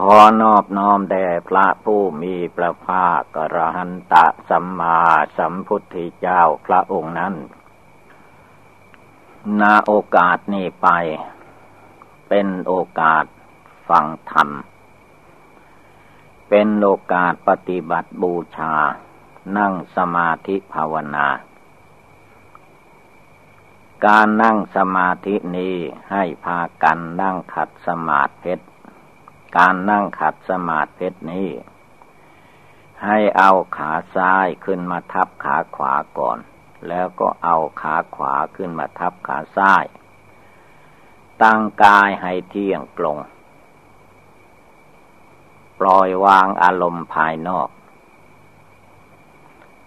ขอนอบน้อมแด่พระผู้มีพระภาคกระหันตะสัมมาสัมพุทธเจ้าพระองค์นั้น นาโอกาสนี้ไป เป็นโอกาสฟังธรรม เป็นโอกาสปฏิบัติบูชา นั่งสมาธิภาวนา การนั่งสมาธินี้ให้พากันนั่งขัดสมาธิ การนั่งขัดสมาธินี้ ให้เอาขาซ้ายขึ้นมาทับขาขวาก่อน แล้วก็เอาขาขวาขึ้นมาทับขาซ้าย ตั้งกายให้เที่ยงตรง ปล่อยวางอารมณ์ภายนอก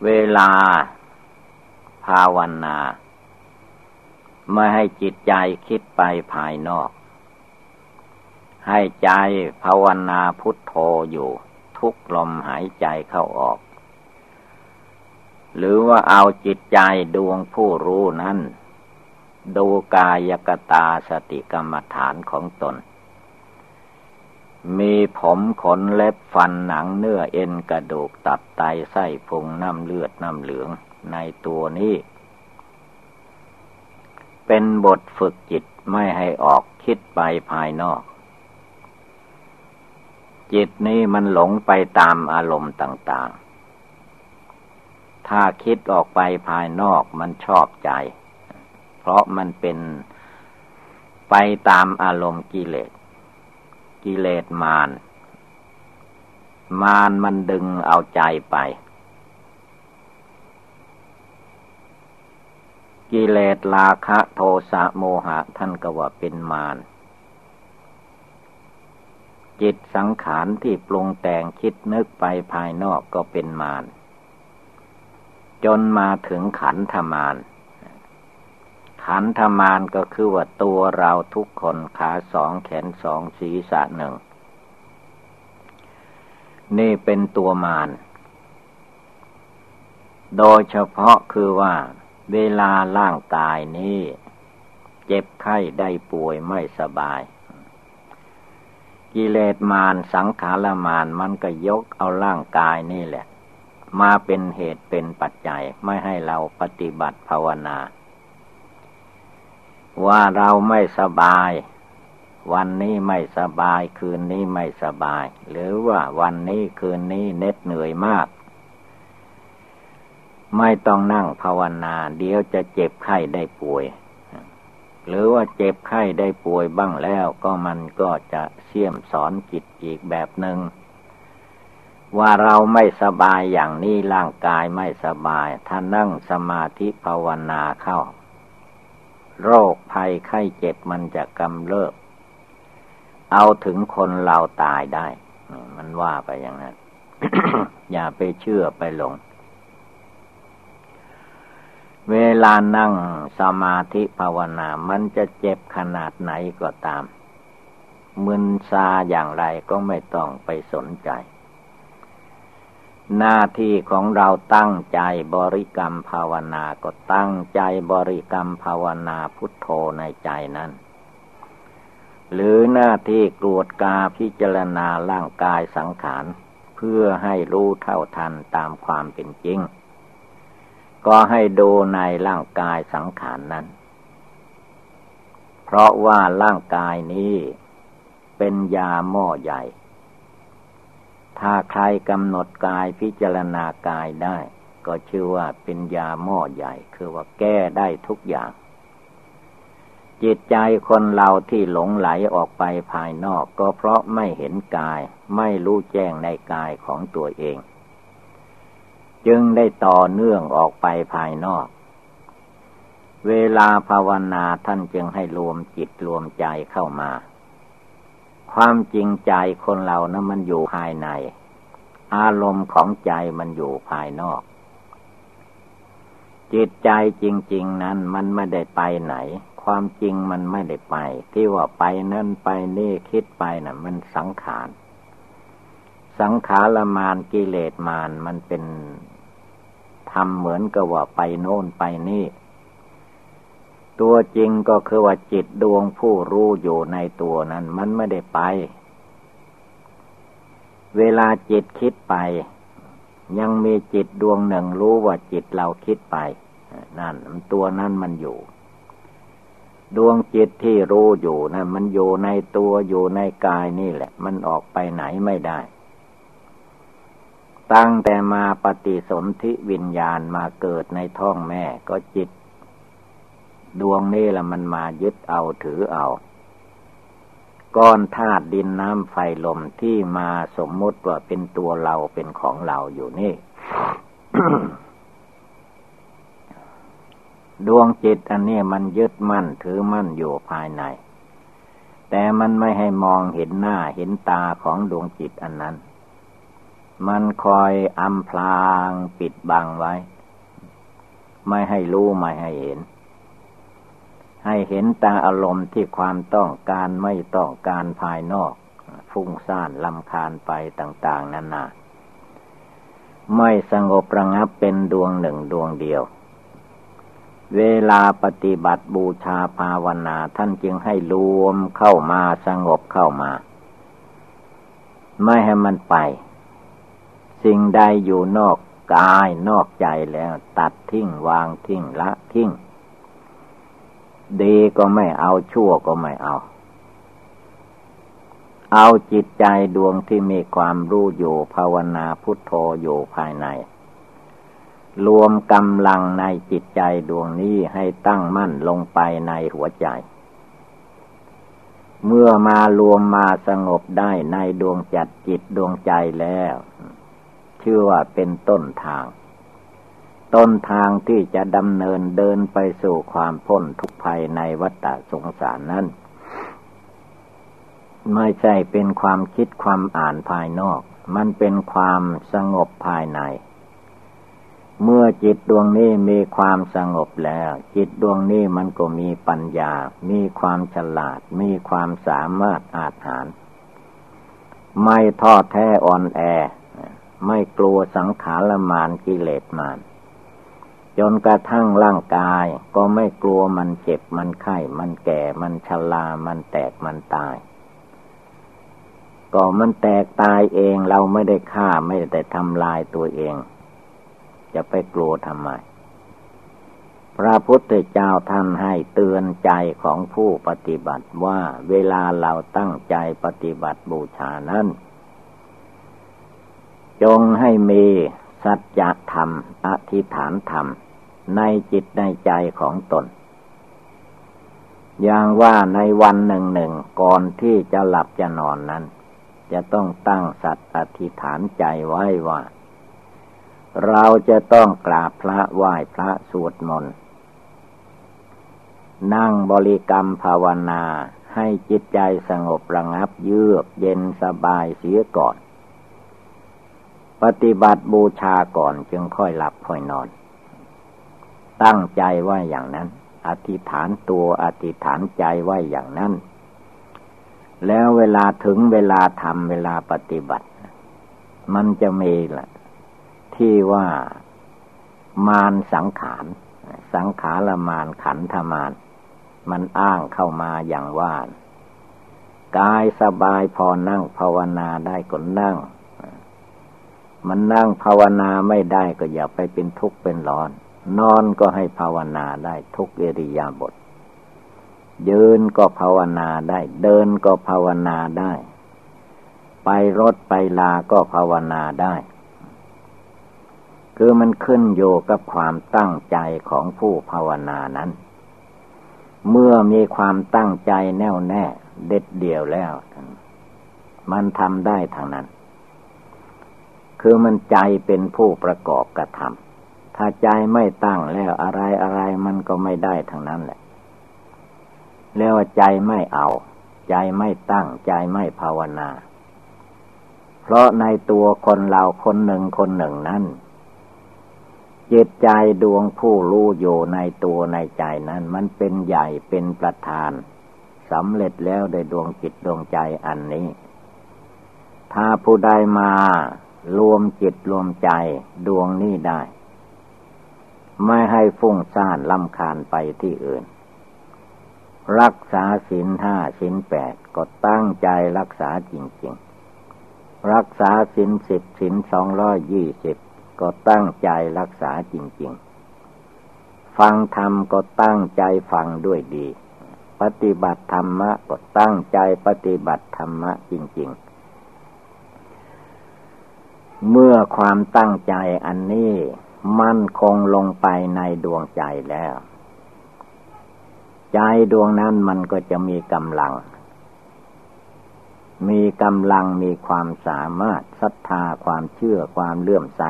เวลาภาวนา ไม่ให้จิตใจคิดไปภายนอก ให้ใจภาวนาพุทโธอยู่ ทุกลมหายใจเข้าออก หรือว่าเอาจิตใจดวงผู้รู้นั้น ดูกายกตาสติกรรมฐานของตน มีผมขนเล็บฟันหนังเนื้อเอ็นกระดูกตับไตไส้พุงน้ำเลือดน้ำเหลืองในตัวนี้ เป็นบทฝึกจิตไม่ให้ออกคิดไปภายนอก จิตนี้มันหลงไปตามอารมณ์ต่าง ๆ ถ้าคิดออกไปภายนอกมันชอบใจ เพราะมันเป็นไปตามอารมณ์กิเลส กิเลสมารมารมันดึงเอาใจไป กิเลสราคะโทสะโมหะท่านก็ว่าเป็นมาร จิตสังขารที่ปรุงแต่งคิดนึกไปภายนอกก็เป็นมารจนมาถึงขันธมารขันธมารก็คือว่าตัวเราทุกคนขาสองแขนสองศีรษะหนึ่ง นี่เป็นตัวมารโดยเฉพาะคือว่า เวลาร่างกายนี้ เจ็บไข้ได้ป่วยไม่สบาย กิเลสมารสังขารมารมันก็ยกเอาร่างกายนี่แหละ มาเป็นเหตุเป็นปัจจัยไม่ให้เราปฏิบัติภาวนา ว่าเราไม่สบาย วันนี้ไม่สบายคืนนี้ไม่สบาย หรือว่าวันนี้คืนนี้เน็ดเหนื่อยมาก ไม่ต้องนั่งภาวนา เดี๋ยวจะเจ็บไข้ได้ป่วย หรือว่าเจ็บไข้ได้ป่วยบ้างแล้วก็มันก็จะเสี่ยมสอนจิตอีกแบบหนึง่งว่าเราไม่สบายอย่างนี้ร่างกายไม่สบาย ถ้านั่งสมาธิภาวนาเข้า โรคภัยไข้เจ็บมันจะกำเริบเอาถึงคนเราตายได้ มันว่าไปอย่างนั้น อย่าไปเชื่อไปหลง เวลานั่ง สมาธิภาวนา มันจะเจ็บขนาดไหนก็ตาม มึนซาอย่างไรก็ไม่ต้องไปสนใจ หน้าที่ของเราตั้งใจบริกรรมภาวนา ก็ตั้งใจบริกรรมภาวนาพุทโธในใจนั้นหรือหน้าที่กรวดกาพิจารณาร่างกายสังขาร เพื่อให้รู้เท่าทันตามความเป็นจริง ก็ให้ดูในร่างกายสังขารนนั้น เพราะว่าร่างกายนี้เป็นยาหม้อใหญ่ ถ้าใครกำหนดกายพิจารณากายได้ ก็ชื่อว่าเป็นยาหม้อใหญ่ คือว่าแก้ได้ทุกอย่าง จิตใจคนเราที่หลงไหลออกไปภายนอก ก็เพราะไม่เห็นกาย ไม่รู้แจ้งในกายของตัวเอง จึงได้ต่อเนื่องออกไปภายนอก เวลาภาวนาท่านจึงให้รวมจิตรวมใจเข้ามา ความจริงใจคนเรานะั้นมันอยู่ภายใน อารมณ์ของใจมันอยู่ภายนอก จิตใจจริง ๆ นั้นมันไม่ได้ไปไหน ความจริงมันไม่ได้ไป ที่ว่าไปนั่นไปนี่คิดไปนะ่ะ มันสังขารสังขารมานกิเลสมานมันเป็น ทำเหมือนกับว่าไปโน่นไปนี่ ตัวจริงก็คือว่าจิตดวงผู้รู้อยู่ในตัวนั้น มันไม่ได้ไป เวลาจิตคิดไป ยังมีจิตดวงหนึ่งรู้ว่าจิตเราคิดไป นั่นตัวนั้นมันอยู่ดวงจิตที่รู้อยู่นะมันอยู่ในตัวอยู่ในกายนี่แหละ มันออกไปไหนไม่ได้ ตั้งแต่มาปฏิสนธิวิญญาณมาเกิดในท้องแม่ก็จิต ดวงนี้แหละมันมายึดเอาถือเอา ก้อนธาตุดินน้ำไฟลมที่มาสมมติว่าเป็นตัวเราเป็นของเราอยู่นี่ ดวงจิตอันนี้มันยึดมั่นถือมั่นอยู่ภายใน แต่มันไม่ให้มองเห็นหน้าเห็นตาของดวงจิตอันนั้น มันคอยอำพลางปิดบังไว้ ไม่ให้รู้ ไม่ให้เห็น ให้เห็นตาอารมณ์ที่ความต้องการไม่ต้องการภายนอก ฟุ้งซ่านลำคาญไปต่างๆนานาไม่สงบระงับเป็นดวงหนึ่งดวงเดียว เวลาปฏิบัติบูชาภาวนาท่านจึงให้รวมเข้ามาสงบเข้ามา ไม่ให้มันไป สิ่งใดอยู่นอกกายนอกใจแล้วตัดทิ้งวางทิ้งละทิ้ง ดีก็ไม่เอาชั่วก็ไม่เอา เอาจิตใจดวงที่มีความรู้อยู่ภาวนาพุทโธอยู่ภายใน รวมกำลังในจิตใจดวงนี้ให้ตั้งมั่นลงไปในหัวใจ เมื่อมารวมมาสงบได้ในดวงจัดจิตดวงใจแล้ว ชื่อว่าเป็นต้นทาง ต้นทางที่จะดำเนินเดินไปสู่ความพ้นทุกภัยในวัฏสงสารนั้น ไม่ใช่เป็นความคิดความอ่านภายนอก มันเป็นความสงบภายใน เมื่อจิตดวงนี้มีความสงบแล้ว จิตดวงนี้มันก็มีปัญญา มีความฉลาด มีความสามารถอาจหารไม่ทอดแท้อ่อนแอ ไม่กลัวสังขารมานกิเลสมาน จนกระทั่งร่างกายก็ไม่กลัวมันเจ็บมันไข้ มันแก่ มันชรามันแตกมันตาย ก็มันแตกตายเองเราไม่ได้ฆ่าไม่ได้ทำลายตัวเอง จะไปกลัวทำไม พระพุทธเจ้าท่านให้เตือนใจของผู้ปฏิบัติว่าเวลาเราตั้งใจปฏิบัติบูชานั้น จงให้มีสัจธรรม อธิฐานธรรม ในจิตในใจของตน อย่างว่าในวันหนึ่งหนึ่งก่อนที่จะหลับจะนอนนั้น จะต้องตั้งสัตว์อธิฐานใจไว้ว่า เราจะต้องกราบพระไหว้พระสวดมนต์นั่งบริกรรมภาวนาให้จิตใจสงบระงับเยือกเย็นสบายเสียก่อน ปฏิบัติบูชาก่อนจึงค่อยหลับค่อยนอน ตั้งใจไว้อย่างนั้น อธิษฐานตัวอธิษฐานใจไว้อย่างนั้น แล้วเวลาถึงเวลาทำเวลาปฏิบัติ มันจะมีละที่ว่ามารสังขาร สังขารมารขันธมารมันอ้างเข้ามาอย่างว่ากายสบายพอนั่งภาวนาได้ก็นั่ง มันนั่งภาวนาไม่ได้ก็อย่าไปเป็นทุกข์เป็นร้อน นอนก็ให้ภาวนาได้ทุกเอริยาบทยืนก็ภาวนาได้ เดินก็ภาวนาได้ ไปรถไปลาก็ภาวนาได้ คือมันขึ้นโยกับความตั้งใจของผู้ภาวนานั้น เมื่อมีความตั้งใจแน่วแน่ เด็ดเดี่ยวแล้ว มันทำได้ทางนั้น คือมันใจเป็นผู้ประกอบกระทำถ้าใจไม่ตั้งแล้วอะไรอะไรมันก็ไม่ได้ทั้งนั้นแหละเรียกว่าใจไม่เอา ใจไม่ตั้งใจไม่ภาวนา เพราะในตัวคนเราคนหนึ่งคนหนึ่งนั้นจิตใจดวงผู้รู้อยู่ในตัวในใจนั้น มันเป็นใหญ่เป็นประธานสำเร็จแล้วได้ดวงจิตดวงใจอันนี้ ถ้าผู้ใดมา รวมจิตรวมใจดวงนี้ได้ ไม่ให้ฟุ้งซ่านลำคาญไปที่อื่น รักษาศีลห้าศีลแปดก็ตั้งใจรักษาจริง ๆ รักษาศีลสิบศีลสองร้อยยี่สิบก็ตั้งใจรักษาจริง ๆ ฟังธรรมก็ตั้งใจฟังด้วยดี ปฏิบัติธรรมะก็ตั้งใจปฏิบัติธรรมะจริง ๆ เมื่อความตั้งใจอันนี้มั่นคงลงไปในดวงใจแล้ว ใจดวงนั้นมันก็จะมีกำลัง มีกำลังมีความสามารถศรัทธาความเชื่อความเลื่อมใส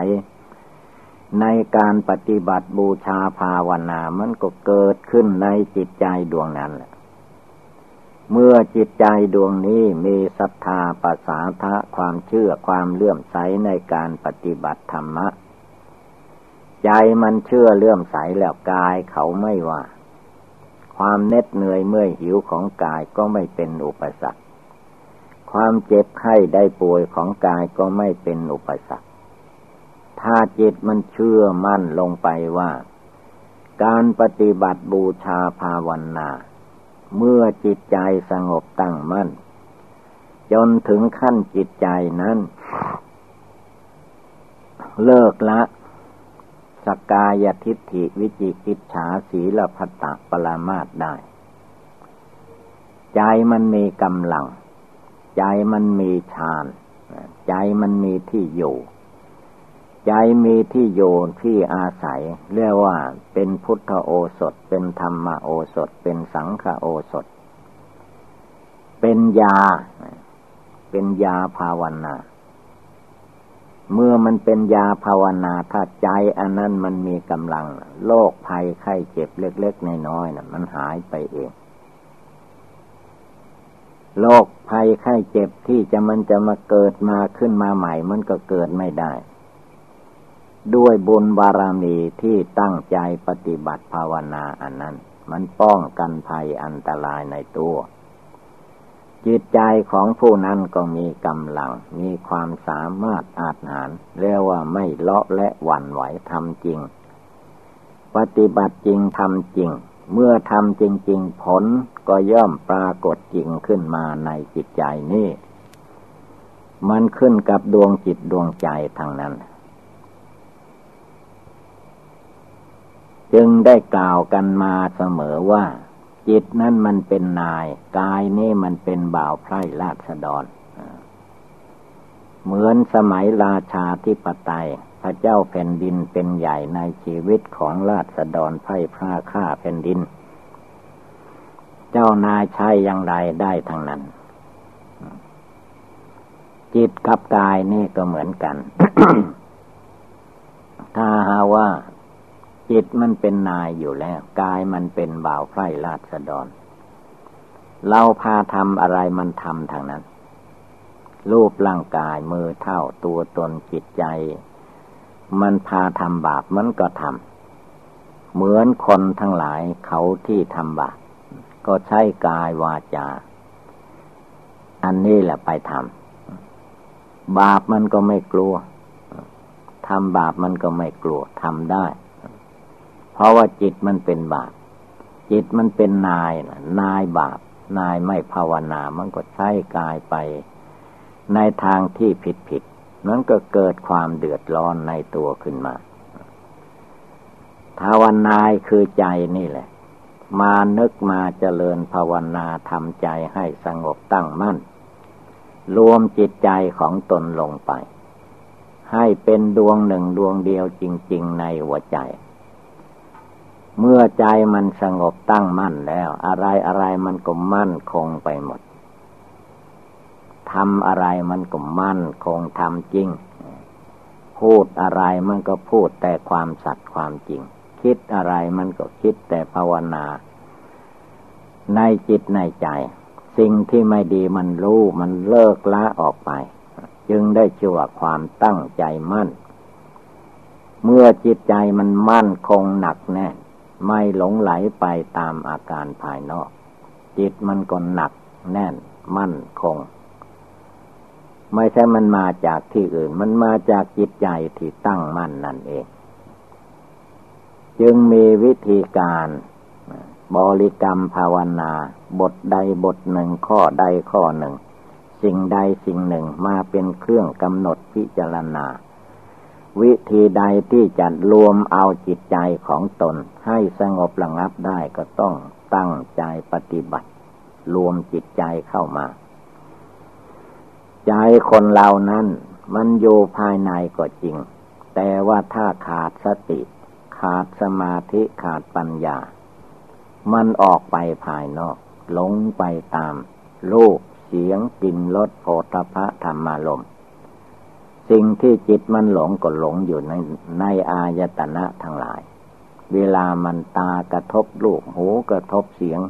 ในการปฏิบัติบูชาภาวนามันก็เกิดขึ้นในจิตใจดวงนั้นแหละ เมื่อจิตใจดวงนี้มีศรัทธาปัสสาทะความเชื่อความเลื่อมใสในการปฏิบัติธรรมะ ใจมันเชื่อเลื่อมใสแล้วกายเขาไม่ว่า ความเน็ดเหนื่อยเมื่อยหิวของกายก็ไม่เป็นอุปสรรค ความเจ็บไข้ได้ป่วยของกายก็ไม่เป็นอุปสรรค ถ้าจิตมันเชื่อมั่นลงไปว่า การปฏิบัติบูชาภาวนา เมื่อจิตใจสงบตั้งมั่น จนถึงขั้นจิตใจนั้น เลิกละสกายทิฏฐิวิจิกิจฉาสีลพัตตปรามาตได้ ใจมันมีกำลัง ใจมันมีฌาน ใจมันมีที่อยู่ ใจมีที่โยนที่อาศัย เรียกว่าเป็นพุทธโอสถ เป็นธรรมโอสถ เป็นสังฆโอสถ เป็นยา เป็นยาภาวนา เมื่อมันเป็นยาภาวนาถ้าใจอันนั้นมันมีกำลัง โรคภัยไข้เจ็บเล็กๆน้อยๆนะมันหายไปเองโรคภัยไข้เจ็บที่จะมันจะมาเกิดมาขึ้นมาใหม่ มันก็เกิดไม่ได้ ด้วยบุญบารมีที่ตั้งใจปฏิบัติภาวนาอันนั้น มันป้องกันภัยอันตรายในตัว จิตใจของผู้นั้นก็มีกำลัง มีความสามารถอาจหารเรียกว่าไม่เลาะและหวั่นไหวทำจริง ปฏิบัติจริงทำจริง เมื่อทำจริง ๆ ผลก็ย่อมปรากฏจริงขึ้นมาในจิตใจนี่มันขึ้นกับดวงจิตดวงใจทางนั้น จึงได้กล่าวกันมาเสมอว่า จิตนั้นมันเป็นนาย กายนี่มันเป็นบ่าวไพร่ราษฎรเหมือนสมัยราชาธิปไตย พระเจ้าแผ่นดินเป็นใหญ่ในชีวิตของราษฎรไพร่พระฆ่าแผ่นดิน เจ้านายใช้อย่างไรได้ทางนั้น จิตกับกายนี่ก็เหมือนกัน ถ้าหาว่า จิตมันเป็นนายอยู่แล้ว กายมันเป็นบ่าวไพร่ราษฎร เราพาทำอะไรมันทำทางนั้น รูปร่างกายมือเท่าตัวตนจิตใจ มันพาทำบาปมันก็ทำเหมือนคนทั้งหลายเขาที่ทำบาปก็ใช้กายวาจา อันนี้แหละไปทำบาปมันก็ไม่กลัวทำบาปมันก็ไม่กลัวทำได้ เพราะว่าจิตมันเป็นบาป จิตมันเป็นนายนะนายบาป นายไม่ภาวนา มันก็ใช้กายไป ในทางที่ผิดผิดนั้นก็เกิดความเดือดร้อนในตัวขึ้นมาภาวนายคือใจนี่แหละ มานึกมาเจริญภาวนาทำใจให้สงบตั้งมั่น รวมจิตใจของตนลงไป ให้เป็นดวงหนึ่งดวงเดียวจริง ๆ ในหัวใจ เมื่อใจมันสงบตั้งมั่นแล้ว อะไรอะไรมันก็มั่นคงไปหมดทำอะไรมันก็มั่นคงทำจริง พูดอะไรมันก็พูดแต่ความสัตย์ความจริง คิดอะไรมันก็คิดแต่ภาวนา ในจิตในใจ สิ่งที่ไม่ดีมันรู้มันเลิกละออกไป จึงได้ชื่อว่าความตั้งใจมั่น เมื่อจิตใจมันมั่นคงหนักแน่น ไม่หลงไหลไปตามอาการภายนอก จิตมันก็หนักแน่นมั่นคง ไม่ใช่มันมาจากที่อื่น มันมาจากจิตใจที่ตั้งมั่นนั่นเอง จึงมีวิธีการบริกรรมภาวนา บทใดบทหนึ่งข้อใดข้อหนึ่ง สิ่งใดสิ่งหนึ่งมาเป็นเครื่องกำหนดพิจารณา วิธีใดที่จะรวมเอาจิตใจของตน ให้สงบระงับได้ก็ต้องตั้งใจปฏิบัติ รวมจิตใจเข้ามา ใจคนเรานั้น มันอยู่ภายในก็จริง แต่ว่าถ้าขาดสติ ขาดสมาธิขาดปัญญา มันออกไปภายนอก หลงไปตามรูปเสียงกลิ่นรสโผฏฐะธรรมารมณ์ สิ่งที่จิตมันหลงก็หลงอยู่ในในอายตนะทั้งหลาย เวลามันตากระทบรูปหูกระทบเสียง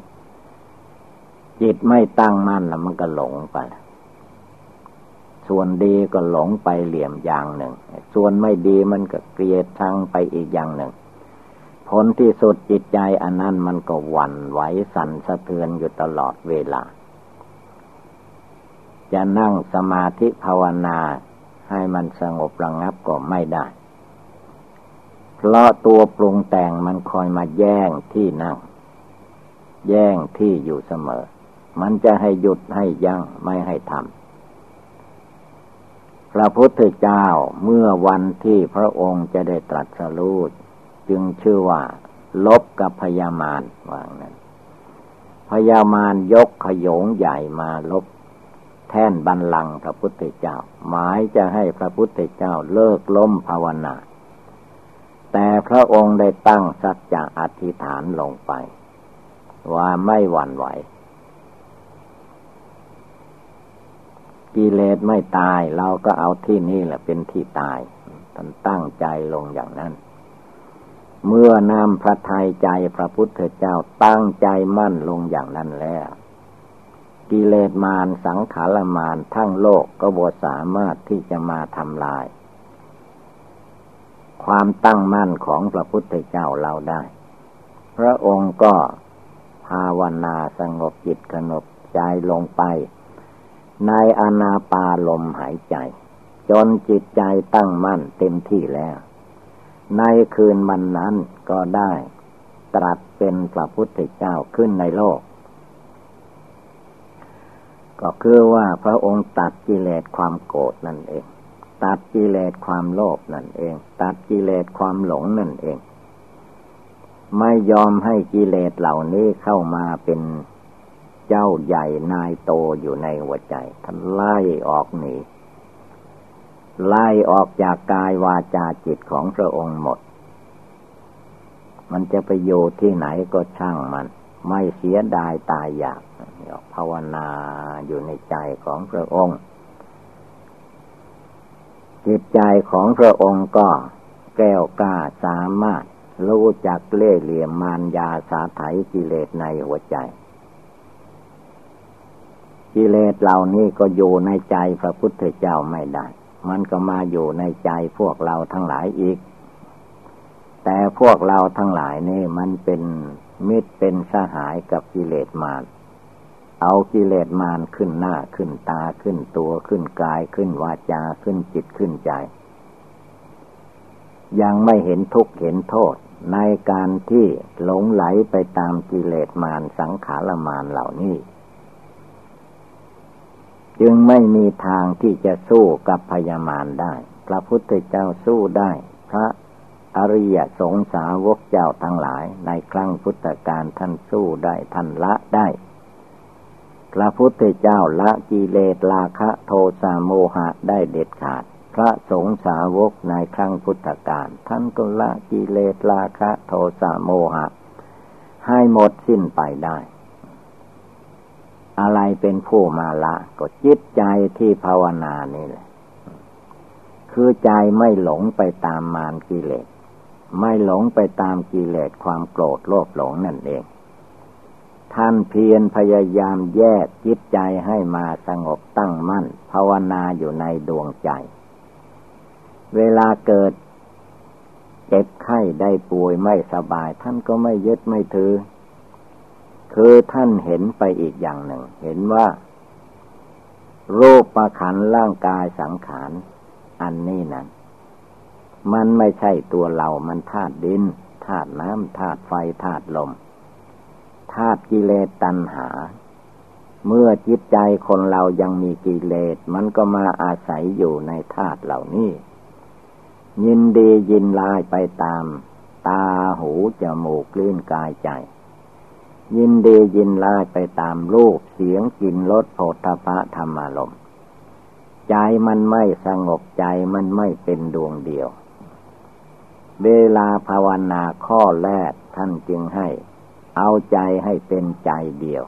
จิตไม่ตั้งมั่นแล้วมันก็หลงไป ส่วนดีก็หลงไปเหลี่ยมอย่างหนึ่ง ส่วนไม่ดีมันก็เกลียดชังไปอีกอย่างหนึ่ง ผลที่สุดจิตใจอันนั้นมันก็หวั่นไหวสั่นสะเทือนอยู่ตลอดเวลาจะนั่งสมาธิภาวนา ให้มันสงบระงับก็ไม่ได้ เพราะตัวปรุงแต่งมันคอยมาแย่งที่นั่ง แย่งที่อยู่เสมอ มันจะให้หยุดให้ยัง้งไม่ให้ทำพระพุทธเจ้าเมื่อวันที่พระองค์จะได้ตรัสรู้จึงชื่อว่า ลบกับพยามารว่างนั้นพยามารยกขยงใหญ่มาลบ แท่นบันลังพระพุทธเจ้า หมายจะให้พระพุทธเจ้าเลิกล้มภาวนา แต่พระองค์ได้ตั้งสัจจะอธิษฐานลงไป ว่าไม่หวั่นไหว กิเลสไม่ตายเราก็เอาที่นี่แหละเป็นที่ตายท่านตั้งใจลงอย่างนั้น เมื่อนำพระทัยใจพระพุทธเจ้าตั้งใจมั่นลงอย่างนั้นแล้ว กิเลสมารสังขารมารทั้งโลกก็บสามารถที่จะมาทำลาย ความตั้งมั่นของพระพุทธเจ้าเราได้ พระองค์ก็ภาวนาสงบจิตขนบใจลงไป ในอนาปาลมหายใจ จนจิตใจตั้งมั่นเต็มที่แล้ว ในคืนวันนั้นก็ได้ ตรัสเป็นพระพุทธเจ้าขึ้นในโลก ก็คือว่าพระองค์ตัดกิเลสความโกรธนั่นเอง ตัดกิเลสความโลภนั่นเอง ตัดกิเลสความหลงนั่นเอง ไม่ยอมให้กิเลสเหล่านี้เข้ามาเป็นเจ้าใหญ่นายโตอยู่ในหัวใจท่านไล่ออกหนีไล่ออกจากกายวาจาจิตของพระองค์หมด มันจะไปอยู่ที่ไหนก็ช่างมัน ไม่เสียดายตายอยาก ภาวนาอยู่ในใจของพระองค์ จิตใจของพระองค์ก็แก้วกล้าสามารถรู้จักเล่เหลี่ยมมารยาสาไถกิเลสในหัวใจ กิเลสเหล่านี้ก็อยู่ในใจพระพุทธเจ้าไม่ได้ มันก็มาอยู่ในใจพวกเราทั้งหลายอีก แต่พวกเราทั้งหลายนี่มันเป็นมิตรเป็นสหายกับกิเลสมาร เอากิเลสมารขึ้นหน้าขึ้นตาขึ้นตัวขึ้นกายขึ้นวาจาขึ้นจิตขึ้นใจ ยังไม่เห็นทุกข์เห็นโทษในการที่หลงไหลไปตามกิเลสมารสังขารมารเหล่านี้ จึงไม่มีทางที่จะสู้กับพยามารได้ พระพุทธเจ้าสู้ได้ พระอริยสงสาวกเจ้าทั้งหลายในครั้งพุทธกาลท่านสู้ได้ท่านละได้ พระพุทธเจ้าละกิเลสราคะโทสะโมหะได้เด็ดขาด พระสงฆ์สาวกในครั้งพุทธกาลท่านก็ละกิเลสราคะโทสะโมหะ ให้หมดสิ้นไปได้ อะไรเป็นผู้มาละก็จิตใจที่ภาวนานี่แหละ คือใจไม่หลงไปตามมารกิเลส ไม่หลงไปตามกิเลสความโกรธโลภหลงนั่นเอง ท่านเพียรพยายามแยกจิตใจให้มาสงบตั้งมั่น ภาวนาอยู่ในดวงใจ เวลาเกิดเจ็บไข้ได้ป่วยไม่สบาย ท่านก็ไม่ยึดไม่ถือ คือท่านเห็นไปอีกอย่างหนึ่ง เห็นว่า โรูประขันร่างกายสังขาร อันนี้นั้น มันไม่ใช่ตัวเรา มันธาตุดินธาตุน้ำธาตุไฟธาตุลมาตุกิเลสตัณหา เมื่อจิตใจคนเรายังมีกิเลส มันก็มาอาศัยอยู่ในธาตุเหล่านี้ ยินดียินลายไปตาม ตาหูจมูกลิ้นกายใจ ยินดียินลายไปตามรูปเสียงกลิ่นรสโผฏฐะธรรมารมใจมันไม่สงบใจมันไม่เป็นดวงเดียว เวลาภาวนาข้อแรกท่านจึงให้ เอาใจให้เป็นใจเดียว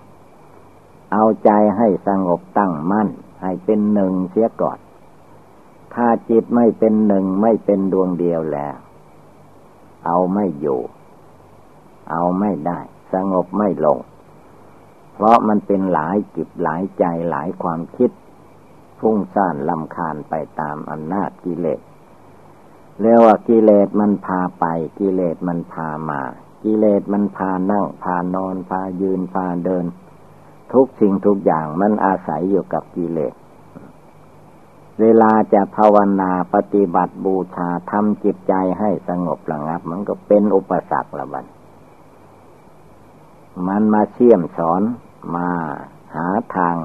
เอาใจให้สงบตั้งมั่น ให้เป็นหนึ่งเสียก่อน ถ้าจิตไม่เป็นหนึ่งไม่เป็นดวงเดียวแล้ว เอาไม่อยู่ เอาไม่ได้ สงบไม่ลง เพราะมันเป็นหลายจิตหลายใจหลายความคิดฟุ้งซ่านลำคาญไปตามอำนาจกิเลสเรียกว่ากิเลสมันพาไปกิเลสมันพามา กิเลสมันพานั่งพานอนพายืนพาเดิน ทุกสิ่งทุกอย่างมันอาศัยอยู่กับกิเลส เวลาจะภาวนาปฏิบัติบูชาทำจิตใจให้สงบระงับ มันก็เป็นอุปสรรคละบันมันมาเชี่ยมสอนมาหาทาง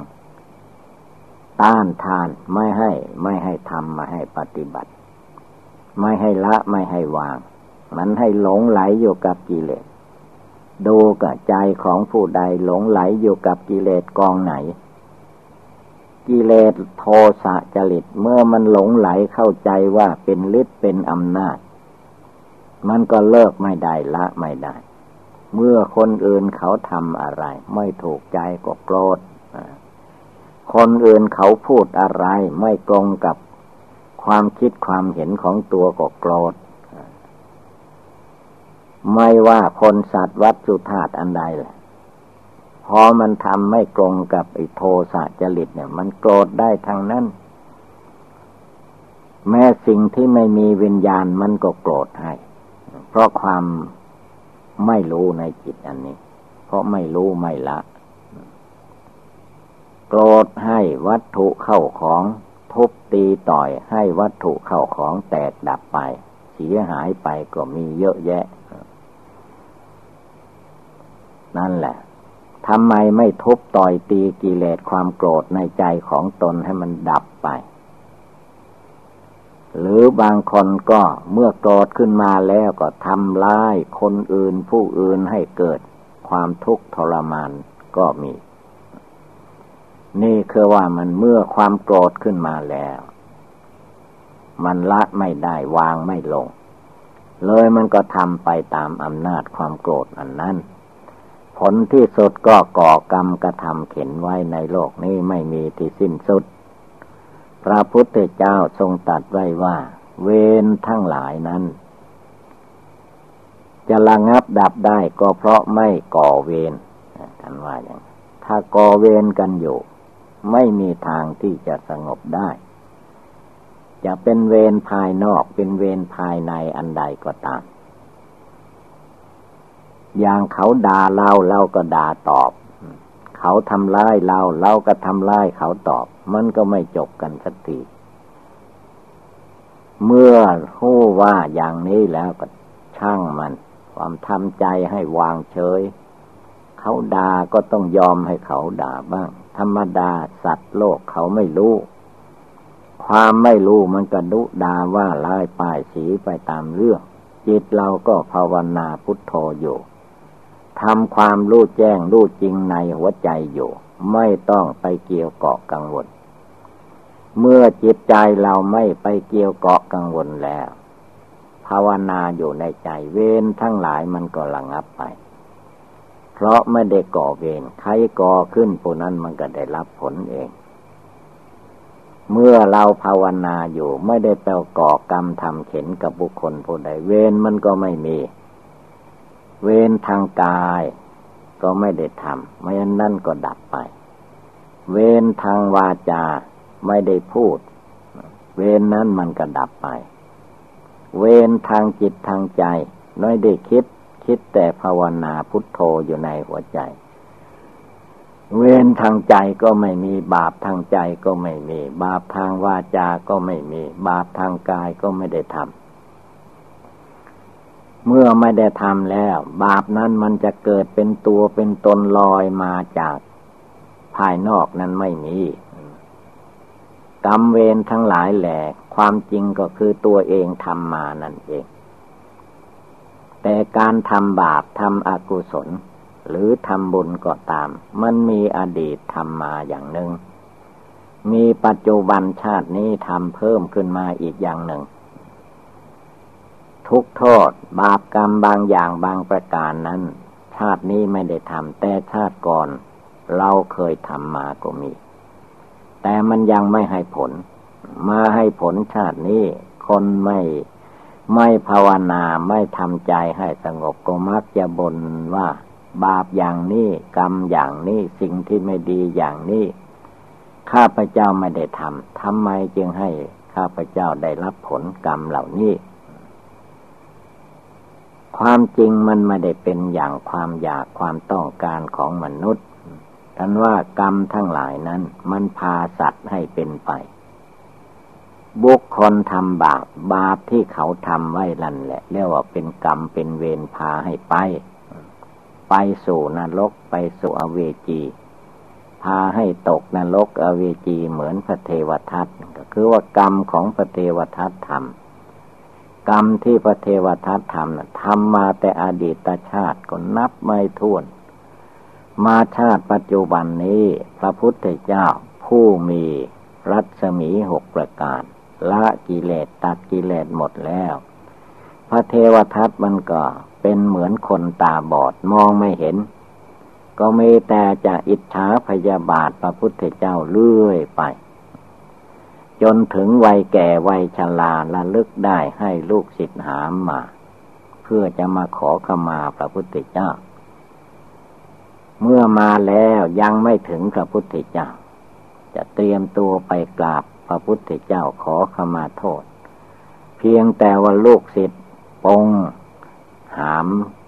ต้านทานไม่ให้ไม่ให้ทำมาให้ปฏิบัติ ไม่ให้ละไม่ให้วาง มันให้หลงไหลอยู่กับกิเลส ดูกับใจของผู้ใดหลงไหลอยู่กับกิเลสกองไหน กิเลสโทสะจริตเมื่อมันหลงไหลเข้าใจว่าเป็นฤทธิ์เป็นอำนาจ มันก็เลิกไม่ได้ละไม่ได้ เมื่อคนอื่นเขาทำอะไร ไม่ถูกใจก็โกรธคนอื่นเขาพูดอะไรไม่ตรงกับความคิดความเห็นของตัวก็โกรธ ไม่ว่าคนสัตว์วัตถุธาตุอันใดแหละพอมันทำไม่ตรงกับอ้โทสะจริตเนี่ย มันโกรธได้ทางนั้น แม้สิ่งที่ไม่มีวิญญาณมันก็โกรธให้ เพราะความไม่รู้ในจิตอันนี้ เพราะไม่รู้ไม่ละ โกรธให้วัตถุเข้าของ ทุบตีต่อยให้วัตถุเข้าของแตกดับไป เสียหายไปก็มีเยอะแยะ นั่นแหละทำไมไม่ทุบต่อยตีกิเลสความโกรธในใจของตนให้มันดับไป หรือบางคนก็เมื่อโกรธขึ้นมาแล้วก็ทำร้ายคนอื่นผู้อื่นให้เกิดความทุกข์ทรมานก็มี นี่คือว่ามันเมื่อความโกรธขึ้นมาแล้ว มันละไม่ได้วางไม่ลง เลยมันก็ทำไปตามอำนาจความโกรธอันนั้น ผลที่สุดก็ก่อกรรมกระทำเข็นไว้ในโลกนี้ไม่มีที่สิ้นสุด พระพุทธเจ้าทรงตัดไว้ว่า เวรทั้งหลายนั้น จะระงับดับได้ก็เพราะไม่ก่อเวรท่านว่าอย่างถ้าก่อเวรกันอยู่ ไม่มีทางที่จะสงบได้ จะเป็นเวรภายนอกเป็นเวรภายในอันใดก็ตาม อย่างเขาด่าเราเราก็ด่าตอบ เขาทำร้ายเราเราก็ทำร้ายเขาตอบ มันก็ไม่จบกันสักทีเมื่อหู้ว่าอย่างนี้แล้วก็ช่างมัน ความทำใจให้วางเฉย เขาด่าก็ต้องยอมให้เขาด่าบ้าง ธรรมดาสัตว์โลกเขาไม่รู้ ความไม่รู้มันก็ดุด่าว่าลายป้ายสีไปตามเรื่อง จิตเราก็ภาวนาพุทโธอยู่ ทำความรู้แจ้งรู้จริงในหัวใจอยู่ ไม่ต้องไปเกี่ยวเกาะกังวล เมื่อจิตใจเราไม่ไปเกี่ยวเกาะกังวลแล้ว ภาวนาอยู่ในใจเว้นทั้งหลายมันก็ระงับไป เพราะไม่ได้ก่อเวรใครก่อขึ้นผู้นั้นมันก็ได้รับผลเอง เมื่อเราภาวนาอยู่ไม่ได้แปลก่อกรรมทำเข็นกับบุคคลผู้ใดเวรมันก็ไม่มี เวรทางกาย ก็ไม่ได้ทำไม่อันนั่นก็ดับไป เวรทางวาจาไม่ได้พูด เวรนั้นมันก็ดับไป เวรทางจิตทางใจน้อยได้คิด คิดแต่ภาวนาพุทโธอยู่ในหัวใจ เวรทางใจก็ไม่มี บาปทางใจก็ไม่มี บาปทางวาจาก็ไม่มี บาปทางกายก็ไม่ได้ทำ เมื่อไม่ได้ทำแล้ว บาปนั้นมันจะเกิดเป็นตัวเป็นตนลอยมาจากภายนอกนั้นไม่มีกรรมเวรทั้งหลายแหละความจริงก็คือตัวเองทำมานั่นเอง แต่การทำบาปทำอกุศล หรือทำบุญก็ตาม มันมีอดีตทำมาอย่างหนึ่งมีปัจจุบันชาตินี้ทำเพิ่มขึ้นมาอีกอย่างหนึ่ง ทุกโทษ บาปกรรมบางอย่างบางประการนั้น ชาตินี้ไม่ได้ทำแต่ชาติก่อน เราเคยทำมาก็มี แต่มันยังไม่ให้ผล มาให้ผลชาตินี้คนไม่ไม่ภาวนาไม่ทำใจให้สงบก็มักจะบ่นว่า บาปอย่างนี้กรรมอย่างนี้สิ่งที่ไม่ดีอย่างนี้ข้าพเจ้าไม่ได้ทำทำไมจึงให้ข้าพเจ้าได้รับผลกรรมเหล่านี้ ความจริงมันไม่ได้เป็นอย่างความอยากความต้องการของมนุษย์ท่านว่ากรรมทั้งหลายนั้น มันพาสัตว์ให้เป็นไป บุคคลทำบาปบาปที่เขาทำไว้ลันแหละเรียกว่าเป็นกรรมเป็นเวรพาให้ไป ไปสู่นรกไปสู่อเวจี พาให้ตกนรกอเวจีเหมือนพระเทวทัตก็คือว่ากรรมของพระเทวทัตทำ กรรมที่พระเทวทัตทำนะทำมาแต่อดีตชาติก็นับไม่ถ้วน มาชาติปัจจุบันนี้ พระพุทธเจ้าผู้มีรัศมีหกประการ ละกิเลสตัดกิเลสหมดแล้ว พระเทวทัตมันก็เป็นเหมือนคนตาบอดมองไม่เห็น ก็มีแต่จะอิจฉาพยาบาทพระพุทธเจ้าเลื่อยไป จนถึงวัยแก่วัยชราระลึกได้ให้ลูกศิษย์หามมา เพื่อจะมาขอขมาพระพุทธเจ้า เมื่อมาแล้วยังไม่ถึงพระพุทธเจ้า จะเตรียมตัวไปกราบพระพุทธเจ้าขอขมาโทษ เพียงแต่ว่าลูกศิษย์ปงหาม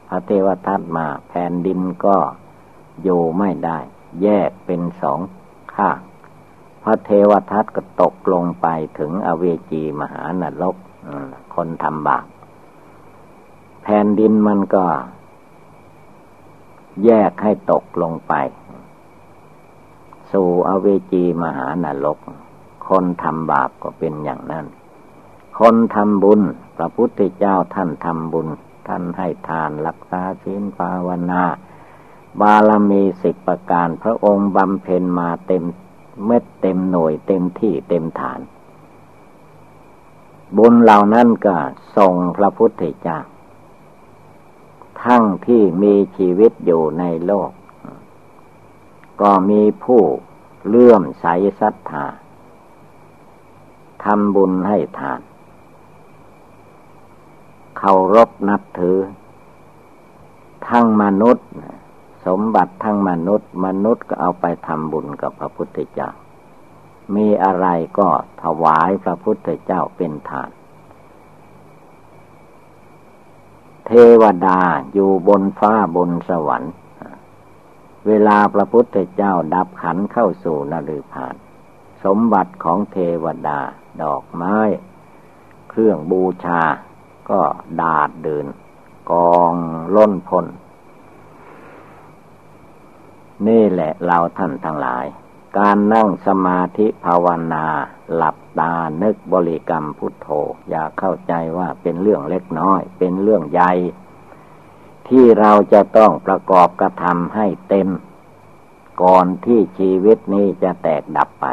พระเทวทัตมาแผ่นดินก็อยู่ไม่ได้ แยกเป็นสองข้าง ระเทวทัตก็ตกลงไปถึงอเวจีมหานรกคนทำบาปแผ่นดินมันก็ แยกให้ตกลงไป สู่อเวจีมหานรก คนทำบาปก็เป็นอย่างนั้น คนทำบุญ พระพุทธเจ้าท่านทำบุญ ท่านให้ทานรักษาศีลภาวนา บารมีสิบประการพระองค์บำเพ็ญมาเต็ม เม็ดเต็มหน่วยเต็มที่เต็มฐาน บุญเหล่านั้นก็ส่งพระพุทธเจ้า ทั้งที่มีชีวิตอยู่ในโลก ก็มีผู้เลื่อมใสศรัทธาทำบุญให้ทานเคารพนับถือ ทั้งมนุษย์ สมบัติทั้งมนุษย์ มนุษย์ก็เอาไปทำบุญกับพระพุทธเจ้า มีอะไรก็ถวายพระพุทธเจ้าเป็นทาน เทวดาอยู่บนฟ้าบนสวรรค์ เวลาพระพุทธเจ้าดับขันเข้าสู่นฤพานสมบัติของเทวดา ดอกไม้ เครื่องบูชา ก็ดาดเดิน กองล้นพ้น นี่แหละเราท่านทั้งหลาย การนั่งสมาธิภาวนา หลับตานึกบริกรรมพุทโธ อย่าเข้าใจว่าเป็นเรื่องเล็กน้อย เป็นเรื่องใหญ่ที่เราจะต้องประกอบกระทำให้เต็ม ก่อนที่ชีวิตนี้จะแตกดับไป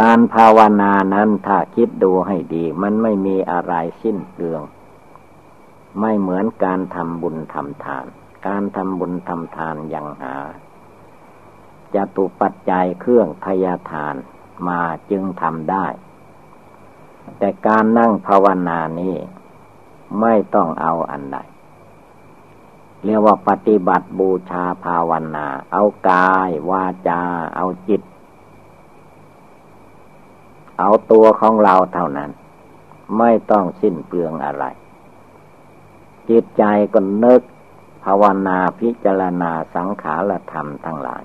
การภาวนานั้นถ้าคิดดูให้ดี มันไม่มีอะไรสิ้นเปลือง ไม่เหมือนการทำบุญทำทาน การทำบุญทำทานยังหาจะตุปัจจัยเครื่องพยาทานมาจึงทำได้ แต่การนั่งภาวนานี้ไม่ต้องเอาอันใดเรียกว่าปฏิบัติบูชาภาวนา เอากาย วาจา เอาจิต เอาตัวของเราเท่านั้น ไม่ต้องสิ้นเปลืองอะไร จิตใจก็นึก ภาวนาพิจารณาสังขารธรรมทั้งหลาย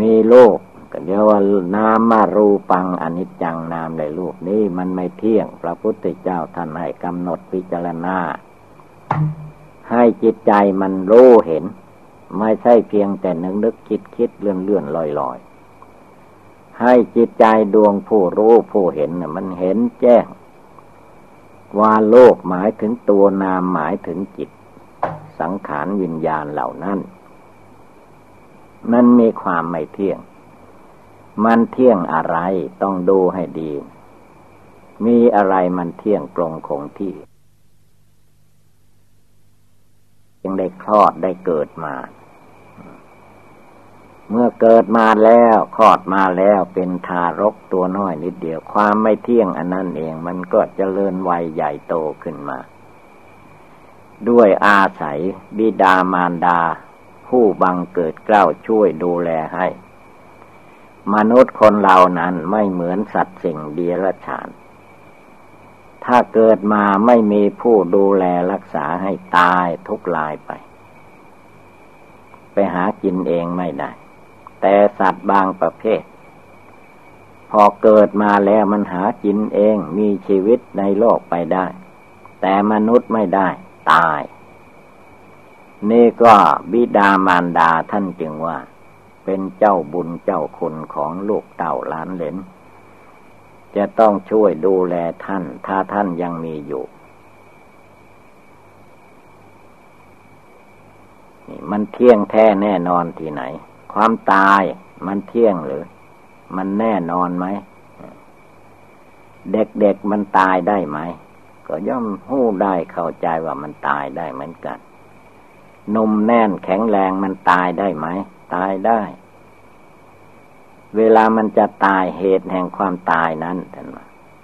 มีโลกก็เรียกว่านามารูปังอนิจจังนามในรูปนี้มันไม่เที่ยง พระพุทธเจ้าท่านให้กำหนดพิจารณา ให้จิตใจมันรู้เห็น ไม่ใช่เพียงแต่นึกนึกคิดคิดเลื่อนเลื่อนลอยลอยให้จิตใจดวงผู้รู้ผู้เห็นมันเห็นแจ้ง ว่าโลกหมายถึงตัวนามหมายถึงจิต สังขารวิญญาณเหล่านั้น มันมีความไม่เที่ยง มันเที่ยงอะไรต้องดูให้ดี มีอะไรมันเที่ยงตรงคงที่ยังได้คลอดได้เกิดมา เมื่อเกิดมาแล้วคลอดมาแล้วเป็นทารกตัวน้อยนิดเดียว ความไม่เที่ยงอันนั้นเอง มันก็จเจริญวัยใหญ่โตขึ้นมา ด้วยอาศัยบิดามารดา ผู้บังเกิดเกล้าช่วยดูแลให้ มนุษย์คนเรานั้นไม่เหมือนสัตว์สิ่งเดียรฉาน ถ้าเกิดมาไม่มีผู้ดูแลรักษาให้ตายทุกลายไป ไปหากินเองไม่ได้ แต่สัตว์บางประเภท พอเกิดมาแล้วมันหากินเองมีชีวิตในโลกไปได้ แต่มนุษย์ไม่ได้ ตาย นี่ก็บิดามารดาท่านจึงว่า เป็นเจ้าบุญเจ้าคุณของลูกเต่าล้านเหลนจะต้องช่วยดูแลท่าน ถ้าท่านยังมีอยู่นี่มันเที่ยงแท้แน่นอนที่ไหน ความตายมันเที่ยงหรือ มันแน่นอนไหม เด็กๆมันตายได้ไหม ก็ย่อมหู้ได้เข้าใจว่ามันตายได้เหมือนกันนมแน่นแข็งแรงมันตายได้ไหม ตายได้ เวลามันจะตายเหตุแห่งความตายนั้นท่าน